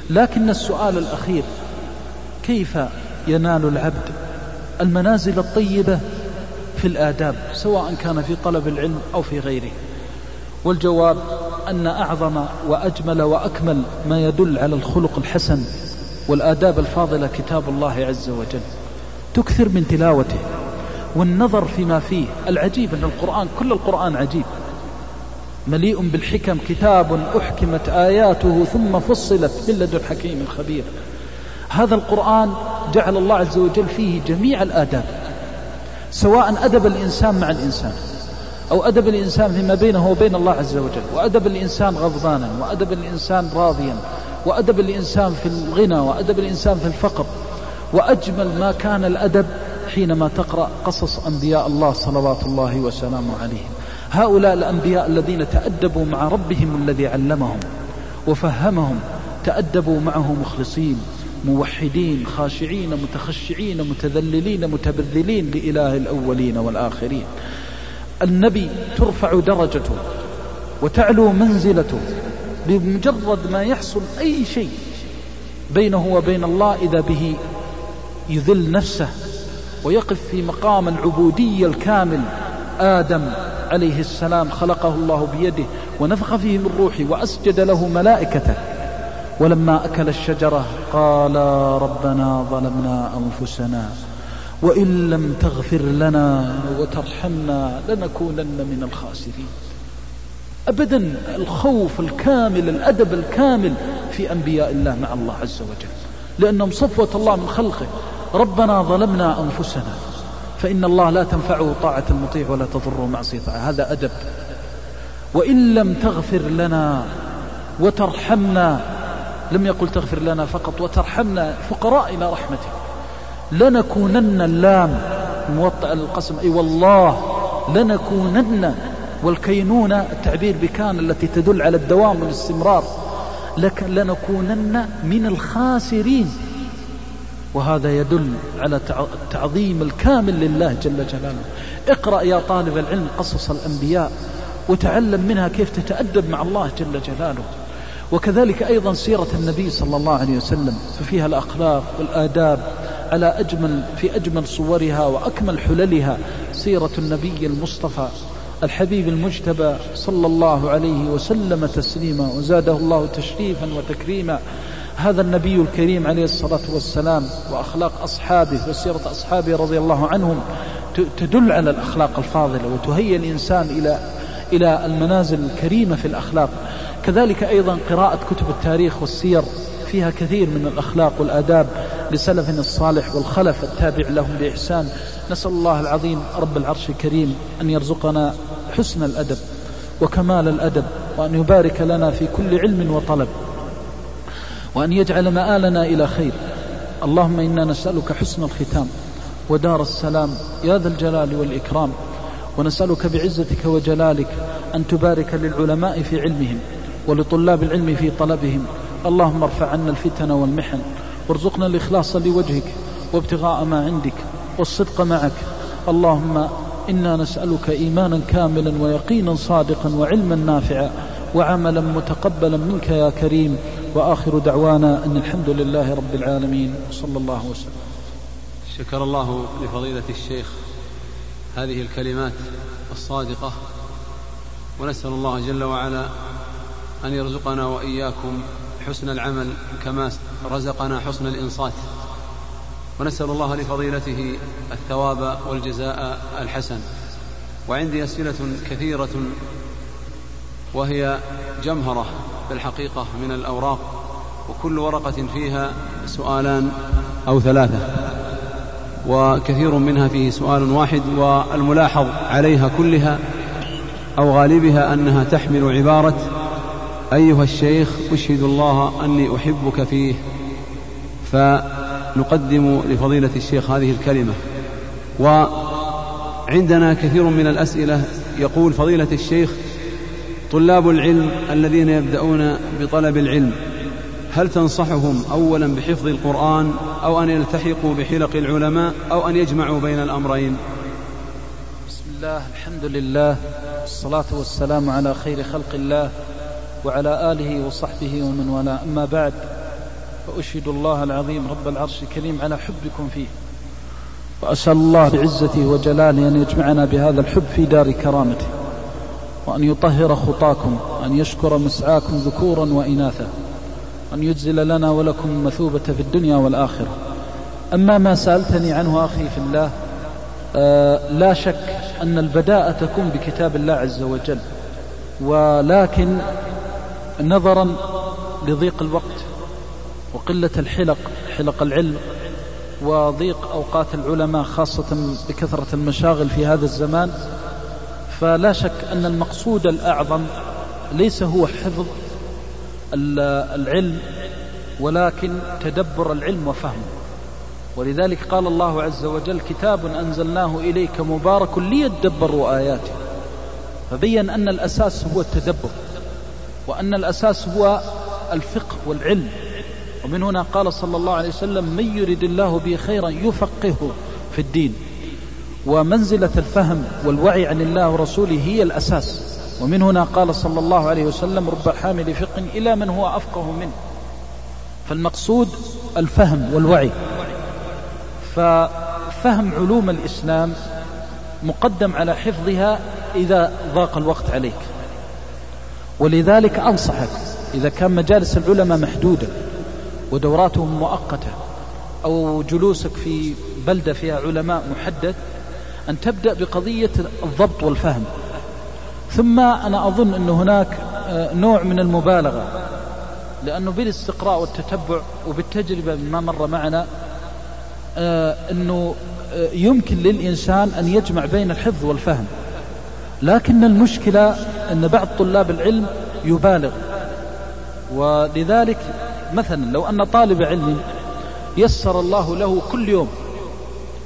لكن السؤال الأخير كيف ينال العبد المنازل الطيبة في الآداب سواء كان في طلب العلم أو في غيره؟ والجواب أن أعظم وأجمل وأكمل ما يدل على الخلق الحسن والآداب الفاضلة كتاب الله عز وجل. تكثر من تلاوته والنظر فيما فيه. العجيب أن القرآن كل القرآن عجيب. مليء بالحكم. كتاب أحكمت آياته ثم فصلت من لدن حكيم خبير. هذا القرآن جعل الله عز وجل فيه جميع الآداب سواء أدب الإنسان مع الإنسان أو أدب الإنسان فيما بينه وبين الله عز وجل وأدب الإنسان غضبانا وأدب الإنسان راضيا وأدب الإنسان في الغنى وأدب الإنسان في الفقر. وأجمل ما كان الأدب حينما تقرأ قصص أنبياء الله صلوات الله وسلامه عليهم هؤلاء الأنبياء الذين تأدبوا مع ربهم الذي علمهم وفهمهم تأدبوا معه مخلصين موحدين خاشعين متخشعين متذللين متبذلين لإله الأولين والآخرين. النبي ترفع درجته وتعلو منزلته بمجرد ما يحصل أي شيء بينه وبين الله إذا به يذل نفسه ويقف في مقام العبودية الكامل. آدم عليه السلام خلقه الله بيده ونفخ فيه من روحه وأسجد له ملائكته. ولما أكل الشجرة قال ربنا ظلمنا أنفسنا وإن لم تغفر لنا وترحمنا لنكونن من الخاسرين. أبدا الخوف الكامل الأدب الكامل في أنبياء الله مع الله عز وجل. لأنهم صفوة الله من خلقه. ربنا ظلمنا أنفسنا. فإن الله لا تنفعه طاعة المطيع ولا تضره معصية. هذا أدب. وإن لم تغفر لنا وترحمنا لم يقل تغفر لنا فقط وترحمنا فقراء إلى رحمتك لنكونن اللام. موطئ القسم. أي والله لنكونن والكينونة التعبير بكان التي تدل على الدوام والاستمرار. لك لنكونن من الخاسرين. وهذا يدل على التعظيم الكامل لله جل جلاله. اقرأ يا طالب العلم قصص الأنبياء وتعلم منها كيف تتأدب مع الله جل جلاله. وكذلك أيضا سيرة النبي صلى الله عليه وسلم ففيها الأخلاق والآداب على أجمل في أجمل صورها وأكمل حللها. سيرة النبي المصطفى الحبيب المجتبى صلى الله عليه وسلم تسليما وزاده الله تشريفا وتكريما. هذا النبي الكريم عليه الصلاة والسلام وأخلاق أصحابه وسيرة أصحابه رضي الله عنهم تدل على الأخلاق الفاضلة وتهيئ الإنسان إلى إلى المنازل الكريمة في الأخلاق. كذلك أيضا قراءة كتب التاريخ والسير فيها كثير من الأخلاق والآداب لسلفنا الصالح والخلف التابع لهم بإحسان. نسأل الله العظيم رب العرش الكريم أن يرزقنا حسن الأدب وكمال الأدب وأن يبارك لنا في كل علم وطلب وأن يجعل مآلنا إلى خير. اللهم إنا نسألك حسن الختام ودار السلام يا ذا الجلال والإكرام ونسألك بعزتك وجلالك أن تبارك للعلماء في علمهم ولطلاب العلم في طلبهم. اللهم ارفع عنا الفتن والمحن وارزقنا الإخلاص لوجهك وابتغاء ما عندك والصدق معك. اللهم إنا نسألك إيمانا كاملا ويقينا صادقا وعلما نافعا وعملا متقبلا منك يا كريم. وآخر دعوانا أن الحمد لله رب العالمين. صلى الله وسلم. شكر الله لفضيلة الشيخ هذه الكلمات الصادقة ونسأل الله جل وعلا أن يرزقنا وإياكم حسن العمل كما رزقنا حسن الإنصات. ونسأل الله لفضيلته الثواب والجزاء الحسن. وعندي أسئلة كثيرة وهي جمهرة في الحقيقة من الأوراق وكل ورقة فيها سؤالان أو ثلاثة وكثير منها فيه سؤال واحد والملاحظ عليها كلها أو غالبها أنها تحمل عبارة أيها الشيخ أشهد الله أني أحبك فيه. فنقدم لفضيلة الشيخ هذه الكلمة. وعندنا كثير من الأسئلة يقول فضيلة الشيخ طلاب العلم الذين يبدأون بطلب العلم هل تنصحهم أولا بحفظ القرآن أو أن يلتحقوا بحلق العلماء أو أن يجمعوا بين الأمرين؟ بسم الله الحمد لله والصلاة والسلام على خير خلق الله وعلى آله وصحبه ومن والاه. أما بعد فأشهد الله العظيم رب العرش الكريم على حبكم فيه. وأسأل الله بعزته وجلاله أن يجمعنا بهذا الحب في دار كرامته. وأن يطهر خطاكم وأن يشكر مسعاكم ذكورا وإناثا. وأن يجزل لنا ولكم المثوبة في الدنيا والآخرة. أما ما سألتني عنه أخي في الله آه لا شك أن البداءة تكون بكتاب الله عز وجل. ولكن نظرا لضيق الوقت. وقلة الحلق حلق العلم وضيق أوقات العلماء خاصة بكثرة المشاغل في هذا الزمان. فلا شك أن المقصود الأعظم ليس هو حفظ العلم ولكن تدبر العلم وفهمه. ولذلك قال الله عز وجل كتاب أنزلناه إليك مبارك ليدبروا آياته. فبين أن الأساس هو التدبر وأن الأساس هو الفقه والعلم. ومن هنا قال صلى الله عليه وسلم من يرد الله به خيرا يفقهه في الدين. ومنزلة الفهم والوعي عن الله ورسوله هي الأساس. ومن هنا قال صلى الله عليه وسلم رب حامل فقه إلى من هو أفقه منه. فالمقصود الفهم والوعي. ففهم علوم الإسلام مقدم على حفظها إذا ضاق الوقت عليك. ولذلك أنصحك إذا كان مجالس العلماء محدودة ودوراتهم مؤقتة أو جلوسك في بلدة فيها علماء محدد أن تبدأ بقضية الضبط والفهم. ثم أنا أظن أن هناك آه، نوع من المبالغة لأنه بالاستقراء والتتبع وبالتجربة ما مر معنا آه، أنه آه، يمكن للإنسان أن يجمع بين الحفظ والفهم. لكن المشكلة أن بعض طلاب العلم يبالغ ولذلك مثلا لو أن طالب علم يسر الله له كل يوم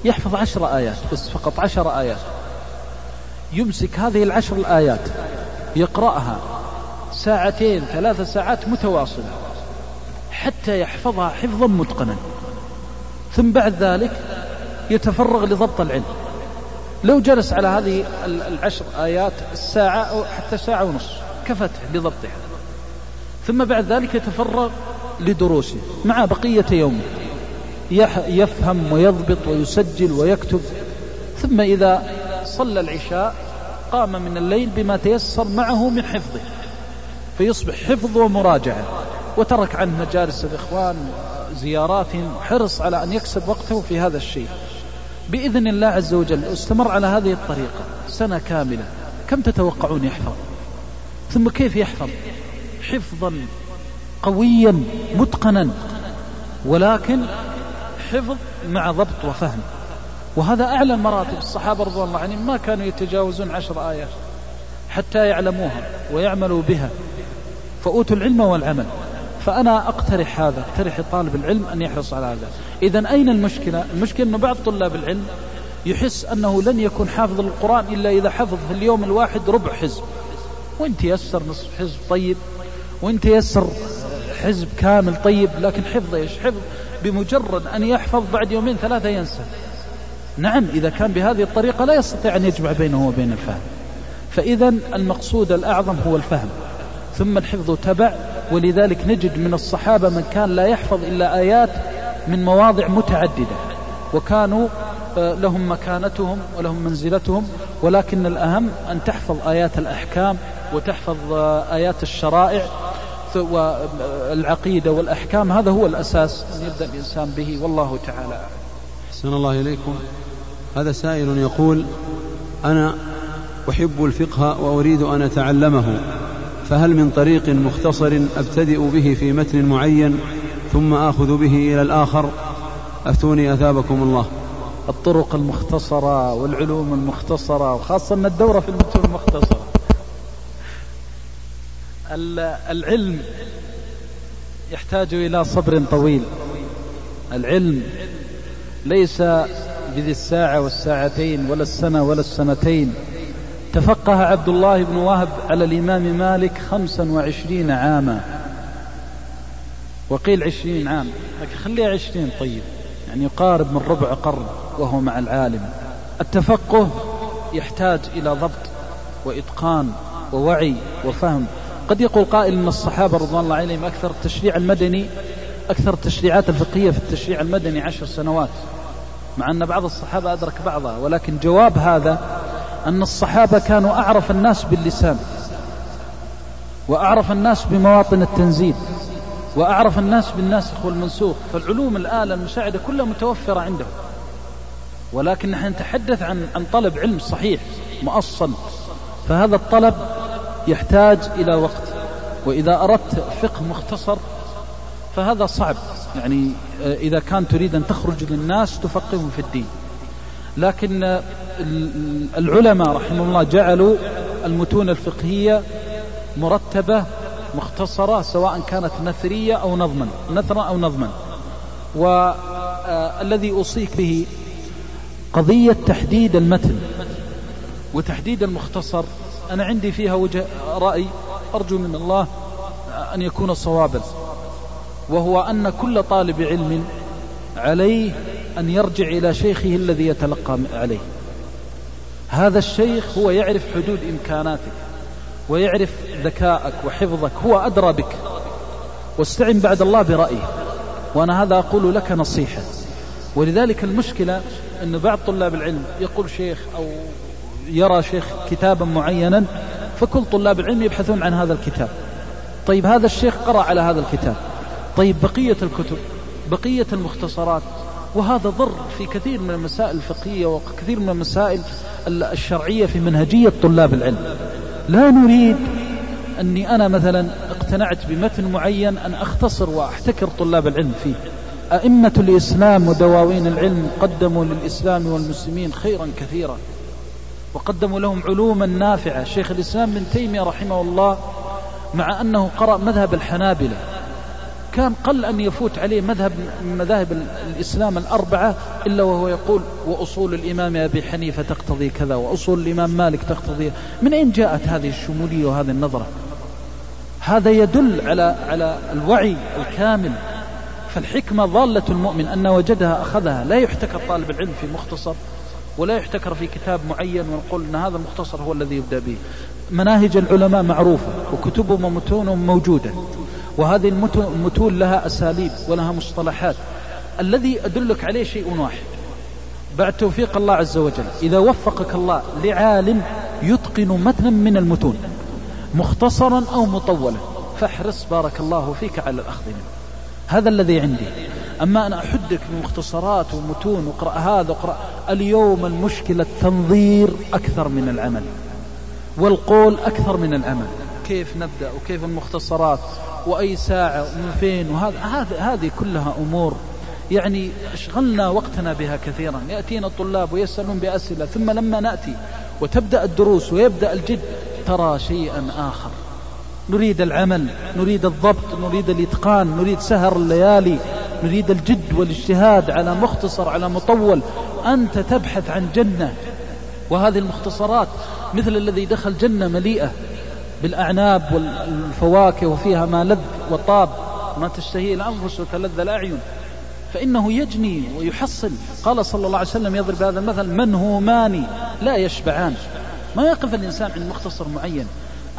يحفظ عشر آيات بس فقط عشر آيات يمسك هذه العشر الآيات يقرأها ساعتين ثلاث ساعات متواصلة حتى يحفظها حفظا متقنا. ثم بعد ذلك يتفرغ لضبط العلم. لو جلس على هذه العشر آيات الساعة أو حتى ساعة ونصف كفته لضبطها. ثم بعد ذلك يتفرغ لدروسه مع بقية يومه. يفهم ويضبط ويسجل ويكتب. ثم إذا صلى العشاء قام من الليل بما تيسر معه من حفظه. فيصبح حفظ ومراجعة وترك عنه مجالس الإخوان وزياراتهم وحرص على أن يكسب وقته في هذا الشيء. بإذن الله عز وجل استمر على هذه الطريقة سنة كاملة. كم تتوقعون يحفظ؟ ثم كيف يحفظ؟ حفظا قويا متقنا. ولكن حفظ مع ضبط وفهم. وهذا أعلى مراتب. الصحابة رضوان الله عنهم ما كانوا يتجاوزون عشر آيات حتى يعلموها ويعملوا بها. فأوتوا العلم والعمل. فأنا أقترح هذا أقترح طالب العلم أن يحرص على هذا. إذا أين المشكلة؟ المشكلة أنه بعض طلاب العلم يحس أنه لن يكون حافظ للقرآن إلا إذا حفظ في اليوم الواحد ربع حزب. وانت يسر نصف حزب طيب وانت يسر حزب كامل طيب لكن حفظ إيش؟ حفظ بمجرد أن يحفظ بعد يومين ثلاثة ينسى. نعم إذا كان بهذه الطريقة لا يستطيع أن يجمع بينه وبين الفهم. فإذا المقصود الأعظم هو الفهم ثم الحفظ تبع ولذلك نجد من الصحابة من كان لا يحفظ إلا آيات من مواضع متعددة وكانوا آه، لهم مكانتهم ولهم منزلتهم ولكن الأهم أن تحفظ آيات الأحكام وتحفظ آه، آيات الشرائع والعقيدة والأحكام هذا هو الأساس أن يبدأ الإنسان به والله تعالى أحسن الله إليكم. هذا سائل يقول أنا أحب الفقه وأريد أن أتعلمه فهل من طريق مختصر أبتدئ به في متن معين ثم آخذ به إلى الآخر؟ أفتوني أثابكم الله. الطرق المختصرة والعلوم المختصرة وخاصة أن الدورة في المتن المختصرة. العلم يحتاج إلى صبر طويل. العلم ليس بذي الساعة والساعتين ولا السنة ولا السنتين. تفقه عبد الله بن وهب على الإمام مالك خمسا وعشرين عاما. وقيل عشرين عام. لكن خليها عشرين طيب. يعني يقارب من ربع قرن وهو مع العالم. التفقه يحتاج إلى ضبط وإتقان ووعي وفهم. قد يقول قائل أن الصحابة رضوان الله عليهم أكثر التشريع المدني أكثر التشريعات الفقهية في التشريع المدني عشر سنوات مع أن بعض الصحابة أدرك بعضها ولكن جواب هذا أن الصحابة كانوا أعرف الناس باللسان وأعرف الناس بمواطن التنزيل وأعرف الناس بالناسخ والمنسوخ فالعلوم الآن المساعدة كلها متوفرة عندهم. ولكن نحن نتحدث عن عن طلب علم صحيح مؤصل فهذا الطلب يحتاج إلى وقت. وإذا أردت فقه مختصر فهذا صعب. يعني آه، إذا كان تريد أن تخرج للناس تفقههم في الدين. لكن آه، العلماء رحمه الله جعلوا المتون الفقهية مرتبة مختصرة سواء كانت نثرية أو نظما. نثرا أو نظما. والذي آه، أوصيك به قضية تحديد المتن. وتحديد المختصر أنا عندي فيها وجه رأي أرجو من الله أن يكون صوابا وهو أن كل طالب علم عليه أن يرجع إلى شيخه الذي يتلقى عليه. هذا الشيخ هو يعرف حدود إمكاناتك ويعرف ذكاءك وحفظك هو أدرى بك. واستعن بعد الله برأيه. وأنا هذا أقول لك نصيحة. ولذلك المشكلة أن بعض طلاب العلم يقول شيخ أو يرى شيخ كتابا معينا فكل طلاب العلم يبحثون عن هذا الكتاب. طيب هذا الشيخ قرأ على هذا الكتاب. طيب بقية الكتب بقية المختصرات وهذا ضر في كثير من المسائل الفقهية وكثير من المسائل الشرعية في منهجية طلاب العلم. لا نريد أني أنا مثلا اقتنعت بمتن معين أن أختصر وأحتكر طلاب العلم فيه. أئمة الإسلام ودواوين العلم قدموا للإسلام والمسلمين خيرا كثيرا. وقدموا لهم علوما نافعة. شيخ الإسلام بن تيمية رحمه الله مع أنه قرأ مذهب الحنابلة. كان قل أن يفوت عليه مذهب من مذاهب الإسلام الأربعة إلا وهو يقول وأصول الإمام أبي حنيفة تقتضي كذا وأصول الإمام مالك تقتضي من أين جاءت هذه الشمولية وهذه النظرة؟ هذا يدل على على الوعي الكامل. فالحكمة ضالة المؤمن أن وجدها أخذها. لا يحتكر طالب العلم في مختصر. ولا يحتكر في كتاب معين ونقول أن هذا المختصر هو الذي يبدأ به. مناهج العلماء معروفة وكتبهم ومتونهم موجودة. وهذه المتون لها أساليب ولها مصطلحات. الذي أدلك عليه شيء واحد. بعد توفيق الله عز وجل إذا وفقك الله لعالم يتقن متنا من المتون مختصرا أو مطولا فاحرص بارك الله فيك على الأخذ منه. هذا الذي عندي. أما أنا أحدك بمختصرات ومتون واقرأ هذا واقرأ اليوم المشكلة التنظير أكثر من العمل والقول أكثر من العمل. كيف نبدأ وكيف المختصرات وأي ساعة ومن فين وهذا هذه كلها أمور. يعني أشغلنا وقتنا بها كثيرا. يأتينا الطلاب ويسألون بأسئلة ثم لما نأتي وتبدأ الدروس ويبدأ الجد ترى شيئا آخر. نريد العمل نريد الضبط نريد الإتقان نريد سهر الليالي نريد الجد والاجتهاد على مختصر على مطول. أنت تبحث عن جنة. وهذه المختصرات مثل الذي دخل جنة مليئة بالأعناب والفواكه وفيها ما لذ وطاب ما تشتهيه الأنفس وتلذ الأعين. فإنه يجني ويحصل قال صلى الله عليه وسلم يضرب هذا المثل منهومان لا يشبعان. ما يقف الإنسان عند مختصر معين.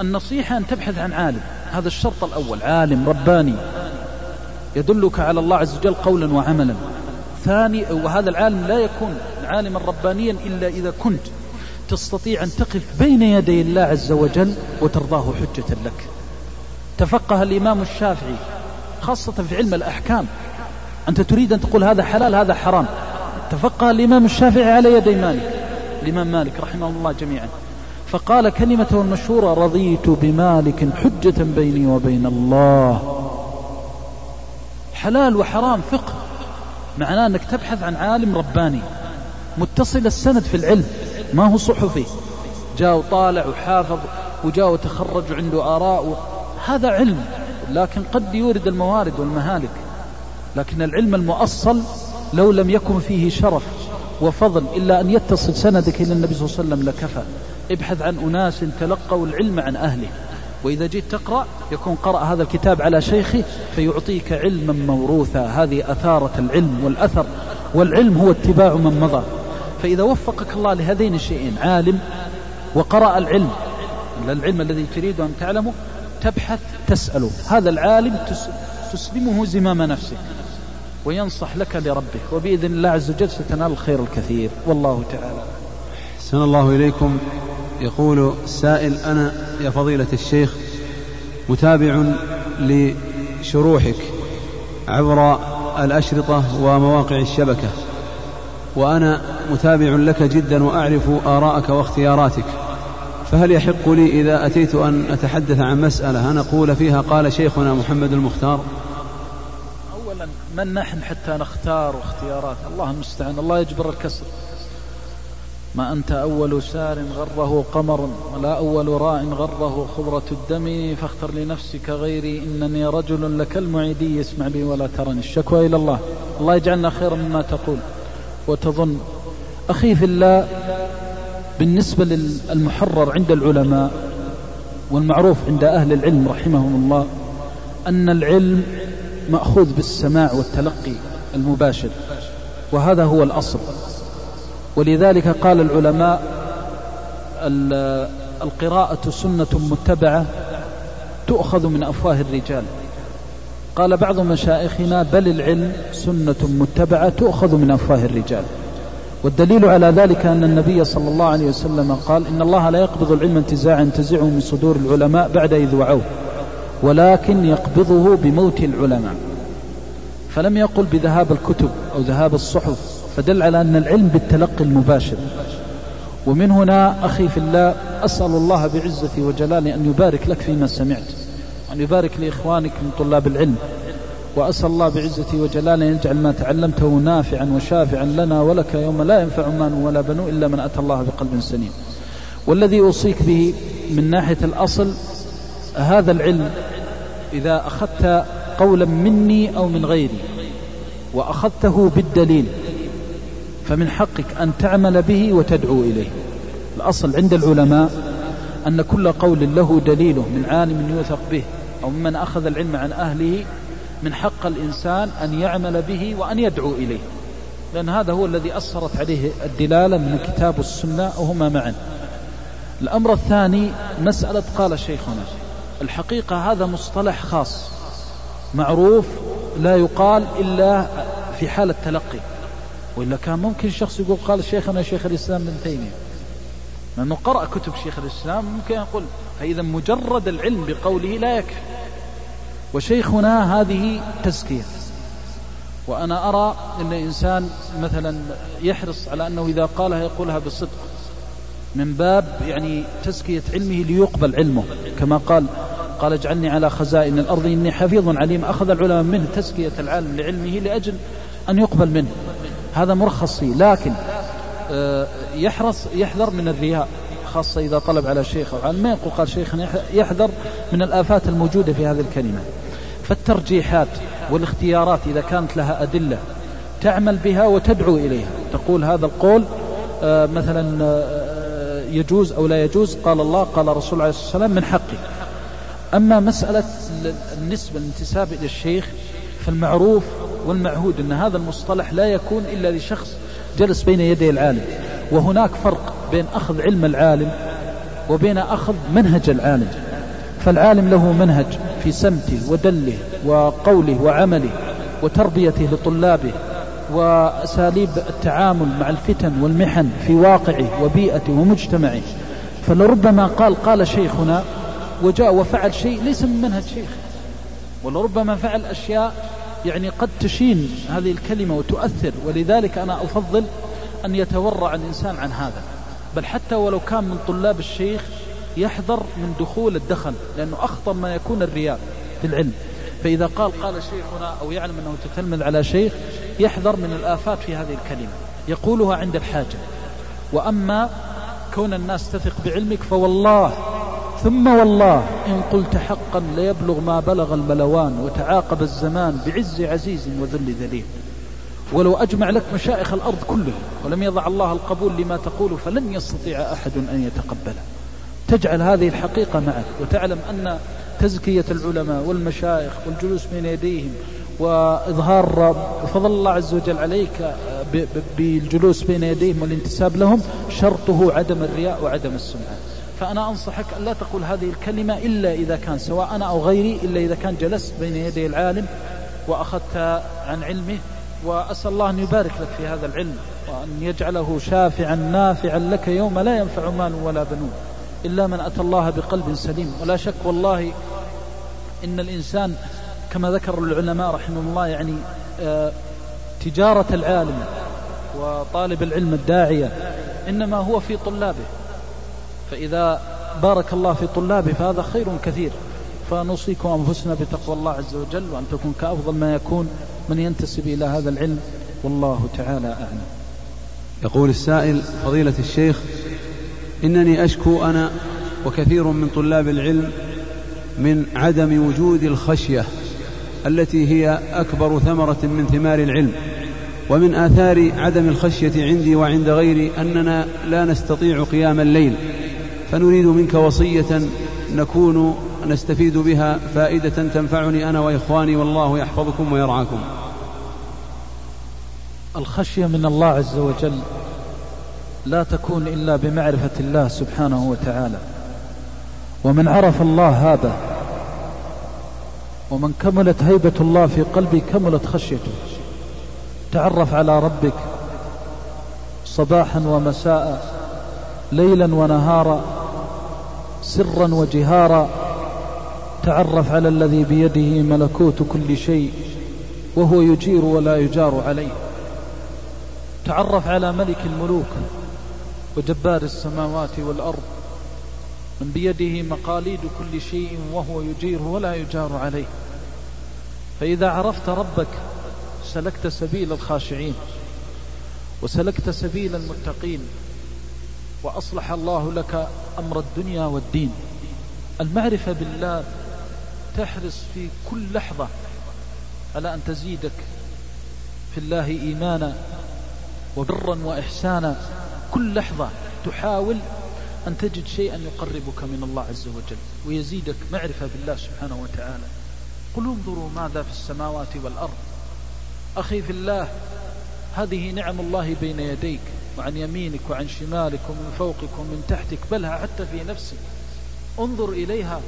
النصيحة أن تبحث عن عالم. هذا الشرط الأول عالم رباني. يدلك على الله عز وجل قولا وعملا. ثاني وهذا العالم لا يكون عالما ربانيا إلا إذا كنت تستطيع أن تقف بين يدي الله عز وجل وترضاه حجة لك. تفقه الإمام الشافعي خاصة في علم الأحكام أنت تريد أن تقول هذا حلال هذا حرام. تفقه الإمام الشافعي على يدي مالك الإمام مالك رحمه الله جميعا. فقال كلمته المشهورة رضيت بمالك حجة بيني وبين الله. حلال وحرام فقه. معناه أنك تبحث عن عالم رباني. متصل السند في العلم. ما هو صحفي. جاء وطالع وحافظ وجاء وتخرج عنده آراء هذا علم. لكن قد يورد الموارد والمهالك. لكن العلم المؤصل لو لم يكن فيه شرف وفضل إلا أن يتصل سندك إلى النبي صلى الله عليه وسلم لكفى. ابحث عن أناس تلقوا العلم عن أهله. وإذا جيت تقرأ يكون قرأ هذا الكتاب على شيخه فيعطيك علما موروثا. هذه أثارة العلم والأثر والعلم هو اتباع من مضى. فإذا وفقك الله لهذين الشيئين عالم وقرأ العلم العلم الذي تريد أن تعلمه تبحث تسأله. هذا العالم تسلمه زمام نفسك وينصح لك لربه وبإذن الله عز وجل ستنال الخير الكثير. والله تعالى. سن الله إليكم. يقول السائل أنا يا فضيلة الشيخ متابع لشروحك عبر الأشرطة ومواقع الشبكة وأنا متابع لك جدا وأعرف آراءك واختياراتك فهل يحق لي إذا أتيت أن أتحدث عن مسألة أن أقول فيها قال شيخنا محمد المختار؟ أولا من نحن حتى نختار اختيارات؟ الله المستعان الله يجبر الكسر. ما أنت أول سار غره قمر ولا أول راع غره خضرة الدم. فاختر لنفسك غيري إنني رجل لك المعيدي. اسمع بي ولا ترني الشكوى إلى الله. الله يجعلنا خيرا مما تقول وتظن. أخي في الله بالنسبة للمحرر عند العلماء والمعروف عند أهل العلم رحمهم الله أن العلم مأخوذ بالسماع والتلقي المباشر وهذا هو الأصل. ولذلك قال العلماء القراءة سنة متبعة تؤخذ من أفواه الرجال. قال بعض مشايخنا بل العلم سنة متبعة تؤخذ من أفواه الرجال. والدليل على ذلك أن النبي صلى الله عليه وسلم قال إن الله لا يقبض العلم انتزاعا ينتزعه من صدور العلماء بعد إذ وعوه ولكن يقبضه بموت العلماء. فلم يقل بذهاب الكتب أو ذهاب الصحف فدل على أن العلم بالتلقي المباشر. ومن هنا أخي في الله أسأل الله بعزتي وجلاله أن يبارك لك فيما سمعت وأن يبارك لإخوانك من طلاب العلم وأسأل الله بعزتي وجلاله أن يجعل ما تعلمته نافعا وشافعا لنا ولك يوم لا ينفع مال ولا بنو إلا من أتى الله بقلب سليم. والذي أوصيك به من ناحية الأصل هذا العلم إذا أخذت قولا مني أو من غيري وأخذته بالدليل فمن حقك أن تعمل به وتدعو إليه. الأصل عند العلماء أن كل قول له دليله من عالم يوثق به أو ممن أخذ العلم عن أهله من حق الإنسان أن يعمل به وأن يدعو إليه. لأن هذا هو الذي أثرت عليه الدلالة من الكتاب والسنة وهما معا. الأمر الثاني مسألة قال شيخنا الحقيقة هذا مصطلح خاص معروف لا يقال إلا في حال التلقي. وإلا كان ممكن شخص يقول قال شيخنا شيخ الإسلام ابن تيمية. لأنه قرأ كتب شيخ الإسلام ممكن يقول فإذا مجرد العلم بقوله لا يكفي. وشيخنا هذه تزكية. وأنا أرى أن الإنسان مثلا يحرص على أنه إذا قالها يقولها بصدق. من باب يعني تزكية علمه ليقبل علمه. كما قال قال اجعلني على خزائن الأرض إني حفيظ عليم. أخذ العلماء منه تزكية العالم لعلمه لأجل أن يقبل منه. هذا مرخص فيه لكن آه، يحرص يحذر من الرياء خاصة إذا طلب على شيخ أو عالم ما يقول قال شيخنا يحذر من الآفات الموجودة في هذه الكلمة. فالترجيحات والاختيارات إذا كانت لها أدلة تعمل بها وتدعو إليها. تقول هذا القول آه، مثلا آه، يجوز أو لا يجوز؟ قال الله قال رسول عليه الصلاة والسلام من حقه أما مسألة النسبة الانتساب إلى الشيخ فالمعروف والمعهود أن هذا المصطلح لا يكون إلا لشخص جلس بين يدي العالم وهناك فرق بين أخذ علم العالم وبين أخذ منهج العالم. فالعالم له منهج في سمته ودله وقوله وعمله وتربيته لطلابه وأساليب التعامل مع الفتن والمحن في واقعه وبيئته ومجتمعه. فلربما قال قال شيخنا وجاء وفعل شيء ليس من منهج شيخ. ولربما فعل أشياء يعني قد تشين هذه الكلمة وتؤثر ولذلك أنا أفضل أن يتورع الإنسان عن هذا. بل حتى ولو كان من طلاب الشيخ يحذر من دخول الدخل لأنه أخطر ما يكون الرياء في العلم. فإذا قال قال شيخنا أو يعلم أنه تتلمذ على شيخ يحذر من الآفات في هذه الكلمة. يقولها عند الحاجة. وأما كون الناس تثق بعلمك فوالله ثم والله إن قلت حقا ليبلغ ما بلغ الملوان وتعاقب الزمان بعز عزيز وذل ذليل. ولو أجمع لك مشائخ الأرض كلها ولم يضع الله القبول لما تقول فلن يستطيع أحد أن يتقبله. تجعل هذه الحقيقة معك وتعلم أن تزكية العلماء والمشايخ والجلوس بين يديهم وإظهار فضل الله عز وجل عليك بالجلوس بين يديهم والانتساب لهم شرطه عدم الرياء وعدم السمعة. فأنا أنصحك أن لا تقول هذه الكلمة إلا إذا كان سواء أنا أو غيري إلا إذا كان جلست بين يدي العالم وأخذت عن علمه وأسأل الله أن يبارك لك في هذا العلم وأن يجعله شافعا نافعا لك يوم لا ينفع مال ولا بنون إلا من أتى الله بقلب سليم. ولا شك والله إن الإنسان كما ذكر العلماء رحمه الله يعني آه، تجارة العالم وطالب العلم الداعية إنما هو في طلابه. فإذا بارك الله في طلابه فهذا خير كثير. فنوصيكم أنفسنا بتقوى الله عز وجل وأن تكون كأفضل ما يكون من ينتسب إلى هذا العلم. والله تعالى أعلم. يقول السائل فضيلة الشيخ إنني أشكو أنا وكثير من طلاب العلم من عدم وجود الخشية التي هي أكبر ثمرة من ثمار العلم. ومن آثار عدم الخشية عندي وعند غيري أننا لا نستطيع قيام الليل. فنريد منك وصية نكون نستفيد بها فائدة تنفعني أنا وإخواني والله يحفظكم ويرعاكم. الخشية من الله عز وجل لا تكون إلا بمعرفة الله سبحانه وتعالى. ومن عرف الله هذا ومن كملت هيبة الله في قلبه كملت خشيته. تعرف على ربك صباحا ومساء ليلا ونهارا سرا وجهارا تعرف على الذي بيده ملكوت كل شيء وهو يجير ولا يجار عليه. تعرف على ملك الملوك وجبار السماوات والأرض من بيده مقاليد كل شيء وهو يجير ولا يجار عليه. فإذا عرفت ربك سلكت سبيل الخاشعين وسلكت سبيل المتقين. وأصلح الله لك أمر الدنيا والدين. المعرفة بالله تحرص في كل لحظة على أن تزيدك في الله إيمانا وبرا وإحسانا. كل لحظة تحاول أن تجد شيئا يقربك من الله عز وجل ويزيدك معرفة بالله سبحانه وتعالى. قل انظروا ماذا في السماوات والأرض. أخي في الله هذه نعم الله بين يديك. وعن يمينك وعن شمالك ومن فوقك ومن تحتك بلها حتى في نفسك. انظر إليها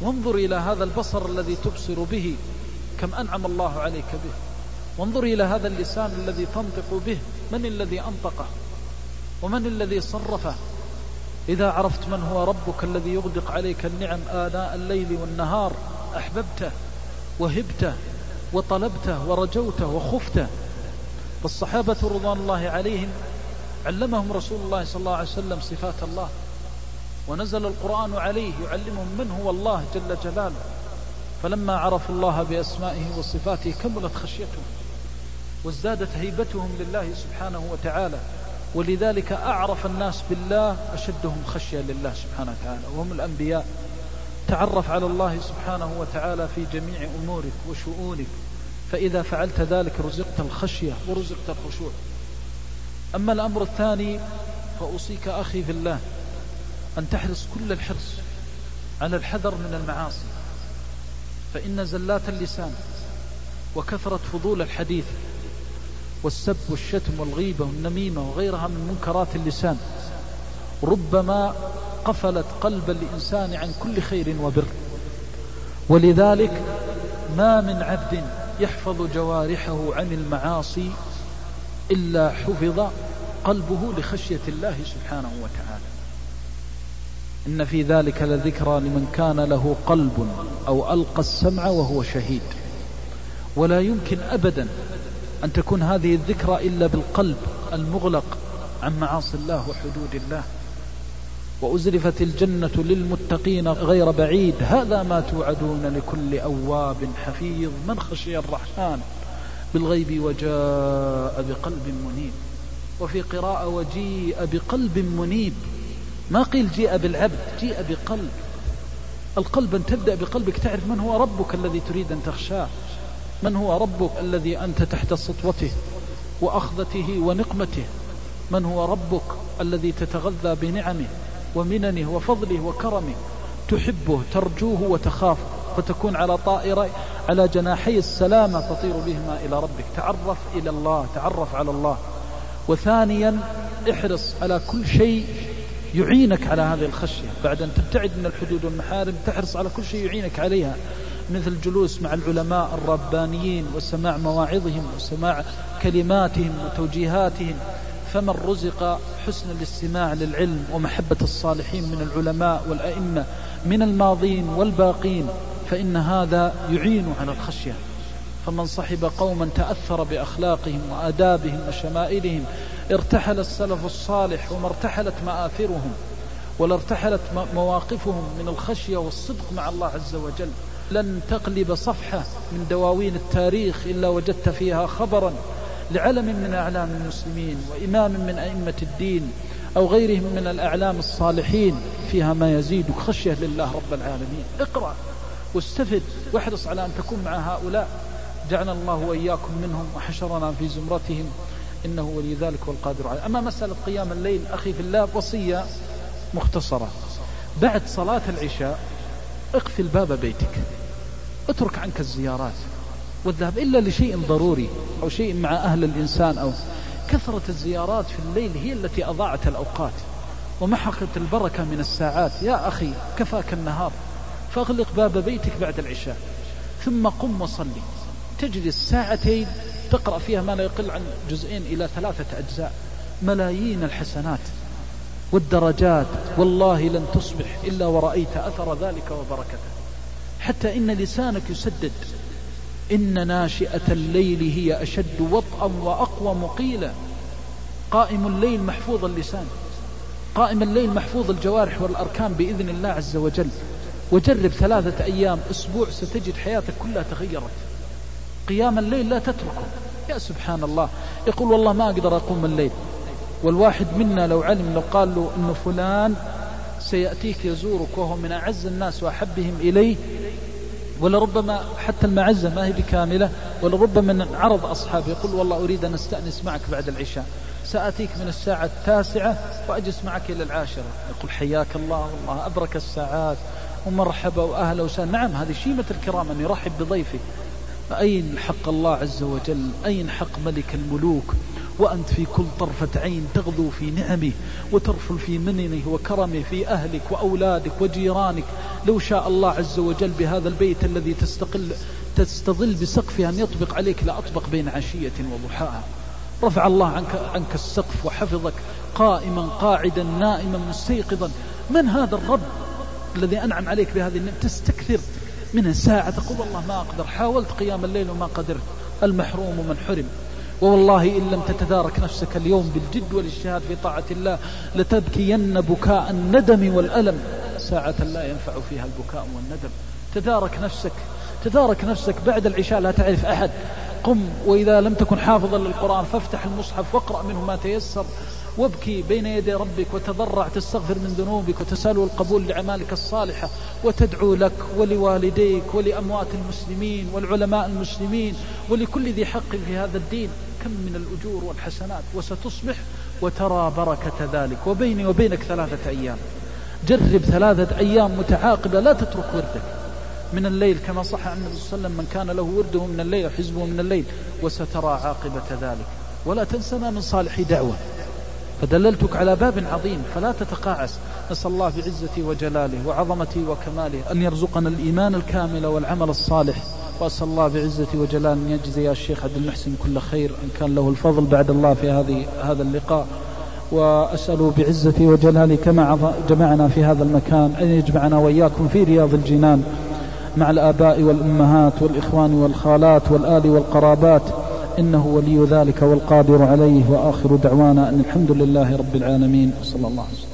وانظر إلى هذا البصر الذي تبصر به كم أنعم الله عليك به. وانظر إلى هذا اللسان الذي تنطق به من الذي أنطقه؟ ومن الذي صرفه؟ إذا عرفت من هو ربك الذي يغدق عليك النعم آناء الليل والنهار أحببته وهبته وطلبته ورجوته وخفته. والصحابة رضوان الله عليهم علمهم رسول الله صلى الله عليه وسلم صفات الله. ونزل القرآن عليه يعلمهم من هو الله جل جلاله. فلما عرفوا الله بأسمائه وصفاته كملت خشيتهم وازدادت هيبتهم لله سبحانه وتعالى. ولذلك أعرف الناس بالله أشدهم خشية لله سبحانه وتعالى. وهم الأنبياء. تعرف على الله سبحانه وتعالى في جميع أمورك وشؤونك. فإذا فعلت ذلك رزقت الخشية ورزقت الخشوع. أما الأمر الثاني فأوصيك أخي في الله أن تحرص كل الحرص على الحذر من المعاصي فإن زلات اللسان وكثرة فضول الحديث والسب والشتم والغيبة والنميمة وغيرها من منكرات اللسان ربما قفلت قلب الإنسان عن كل خير وبر. ولذلك ما من عبد يحفظ جوارحه عن المعاصي إلا حفظ قلبه لخشية الله سبحانه وتعالى. إن في ذلك لذكرى لمن كان له قلب أو ألقى السمع وهو شهيد. ولا يمكن أبدا أن تكون هذه الذكرى إلا بالقلب المغلق عن معاصي الله وحدود الله. وأزلفت الجنة للمتقين غير بعيد. هذا ما توعدون لكل أواب حفيظ من خشي الرحمن. بالغيب وجاء بقلب منيب. وفي قراءة وجيء بقلب منيب. ما قيل جيء بالعبد جيء بقلب. القلب أن تبدأ بقلبك تعرف من هو ربك الذي تريد أن تخشاه من هو ربك الذي أنت تحت سطوته وأخذته ونقمته من هو ربك الذي تتغذى بنعمه ومننه وفضله وكرمه تحبه ترجوه وتخافه فتكون على طائرة على جناحي السلامة تطير بهما إلى ربك. تعرف إلى الله تعرف على الله. وثانيا احرص على كل شيء يعينك على هذه الخشية. بعد أن تبتعد من الحدود والمحارم تحرص على كل شيء يعينك عليها. مثل الجلوس مع العلماء الربانيين وسماع مواعظهم وسماع كلماتهم وتوجيهاتهم. فمن رزق حسن الاستماع للعلم ومحبة الصالحين من العلماء والأئمة من الماضين والباقين فإن هذا يعين على الخشية. فمن صحب قوما تأثر بأخلاقهم وآدابهم وشمائلهم ارتحل السلف الصالح وما ارتحلت مآثرهم ولا ارتحلت مواقفهم من الخشية والصدق مع الله عز وجل. لن تقلب صفحة من دواوين التاريخ إلا وجدت فيها خبرا لعلم من أعلام المسلمين وإمام من أئمة الدين أو غيرهم من الأعلام الصالحين فيها ما يزيدك خشية لله رب العالمين. اقرأ. واستفد واحرص على أن تكون مع هؤلاء. جعلنا الله وإياكم منهم وحشرنا في زمرتهم. إنه ولي ذلك والقادر عليه. أما مسألة قيام الليل أخي في الله وصية مختصرة. بعد صلاة العشاء اقفل باب بيتك. اترك عنك الزيارات والذهاب إلا لشيء ضروري أو شيء مع أهل الإنسان أو كثرة الزيارات في الليل هي التي أضاعت الأوقات. ومحقت البركة من الساعات. يا أخي كفاك النهار. فاغلق باب بيتك بعد العشاء ثم قم وصلي. تجلس ساعتين تقرأ فيها ما لا يقل عن جزئين إلى ثلاثة أجزاء. ملايين الحسنات والدرجات والله لن تصبح إلا ورأيت أثر ذلك وبركته. حتى إن لسانك يسدد. إن ناشئة الليل هي أشد وطئا وأقوى مقيلا. قائم الليل محفوظ اللسان. قائم الليل محفوظ الجوارح والأركان بإذن الله عز وجل. وجرب ثلاثة أيام أسبوع ستجد حياتك كلها تغيرت. قيام الليل لا تتركه. يا سبحان الله يقول والله ما أقدر أقوم الليل. والواحد منا لو علم لو قال له أن فلان سيأتيك يزورك وهو من أعز الناس وأحبهم إليه ولربما حتى المعزة ما هي بكاملة ولربما من عرض أصحابه يقول والله أريد أن أستأنس معك بعد العشاء. سأتيك من الساعة التاسعة وأجلس معك إلى العاشرة. يقول حياك الله والله أبرك الساعات. ومرحبا وأهلا وسهلا. نعم هذه شيمة الكرام أن يرحب بضيفه أين حق الله عز وجل؟ أين حق ملك الملوك؟ وأنت في كل طرفة عين تغدو في نعمه وترفل في مننه وكرمه في أهلك وأولادك وجيرانك. لو شاء الله عز وجل بهذا البيت الذي تستقل تستظل بسقفها أن يطبق عليك لأطبق بين عشية وضحاها. رفع الله عنك, عنك السقف وحفظك قائما قاعدا نائما مستيقظا. من هذا الرب؟ الذي أنعم عليك بهذه النعمة تستكثر من ساعة تقول والله ما أقدر حاولت قيام الليل وما قدرت المحروم من حرم. ووالله إن لم تتدارك نفسك اليوم بالجد والإجتهاد في طاعة الله لتبكين بكاء الندم والألم. ساعة لا ينفع فيها البكاء والندم. تدارك نفسك تدارك نفسك بعد العشاء لا تعرف أحد. قم وإذا لم تكن حافظا للقرآن فافتح المصحف واقرأ منه ما تيسر. وابكي بين يدي ربك وتضرع تستغفر من ذنوبك وتسأل القبول لأعمالك الصالحة وتدعو لك ولوالديك ولأموات المسلمين والعلماء المسلمين ولكل ذي حق في هذا الدين. كم من الأجور والحسنات وستصبح وترى بركة ذلك. وبيني وبينك ثلاثة أيام. جرب ثلاثة أيام متعاقبة لا تترك وردك. من الليل كما صح عن النبي صلى الله عليه وسلم من كان له ورده من الليل وحزبه من الليل وسترى عاقبة ذلك. ولا تنسنا من صالح دعوة. فدللتك على باب عظيم فلا تتقاعس. نسأل الله بعزته وجلاله وعظمته وكماله أن يرزقنا الإيمان الكامل والعمل الصالح. وأسأل الله بعزته وجلاله أن يجزي الشيخ عبد المحسن كل خير إن كان له الفضل بعد الله في هذه هذا اللقاء. وأسأل بعزته وجلاله كما جمعنا في هذا المكان أن يجمعنا وإياكم في رياض الجنان مع الآباء والأمهات والإخوان والخالات والآل والقرابات. إنه ولي ذلك والقادر عليه وآخر دعوانا أن الحمد لله رب العالمين. صلى الله عليه وسلم.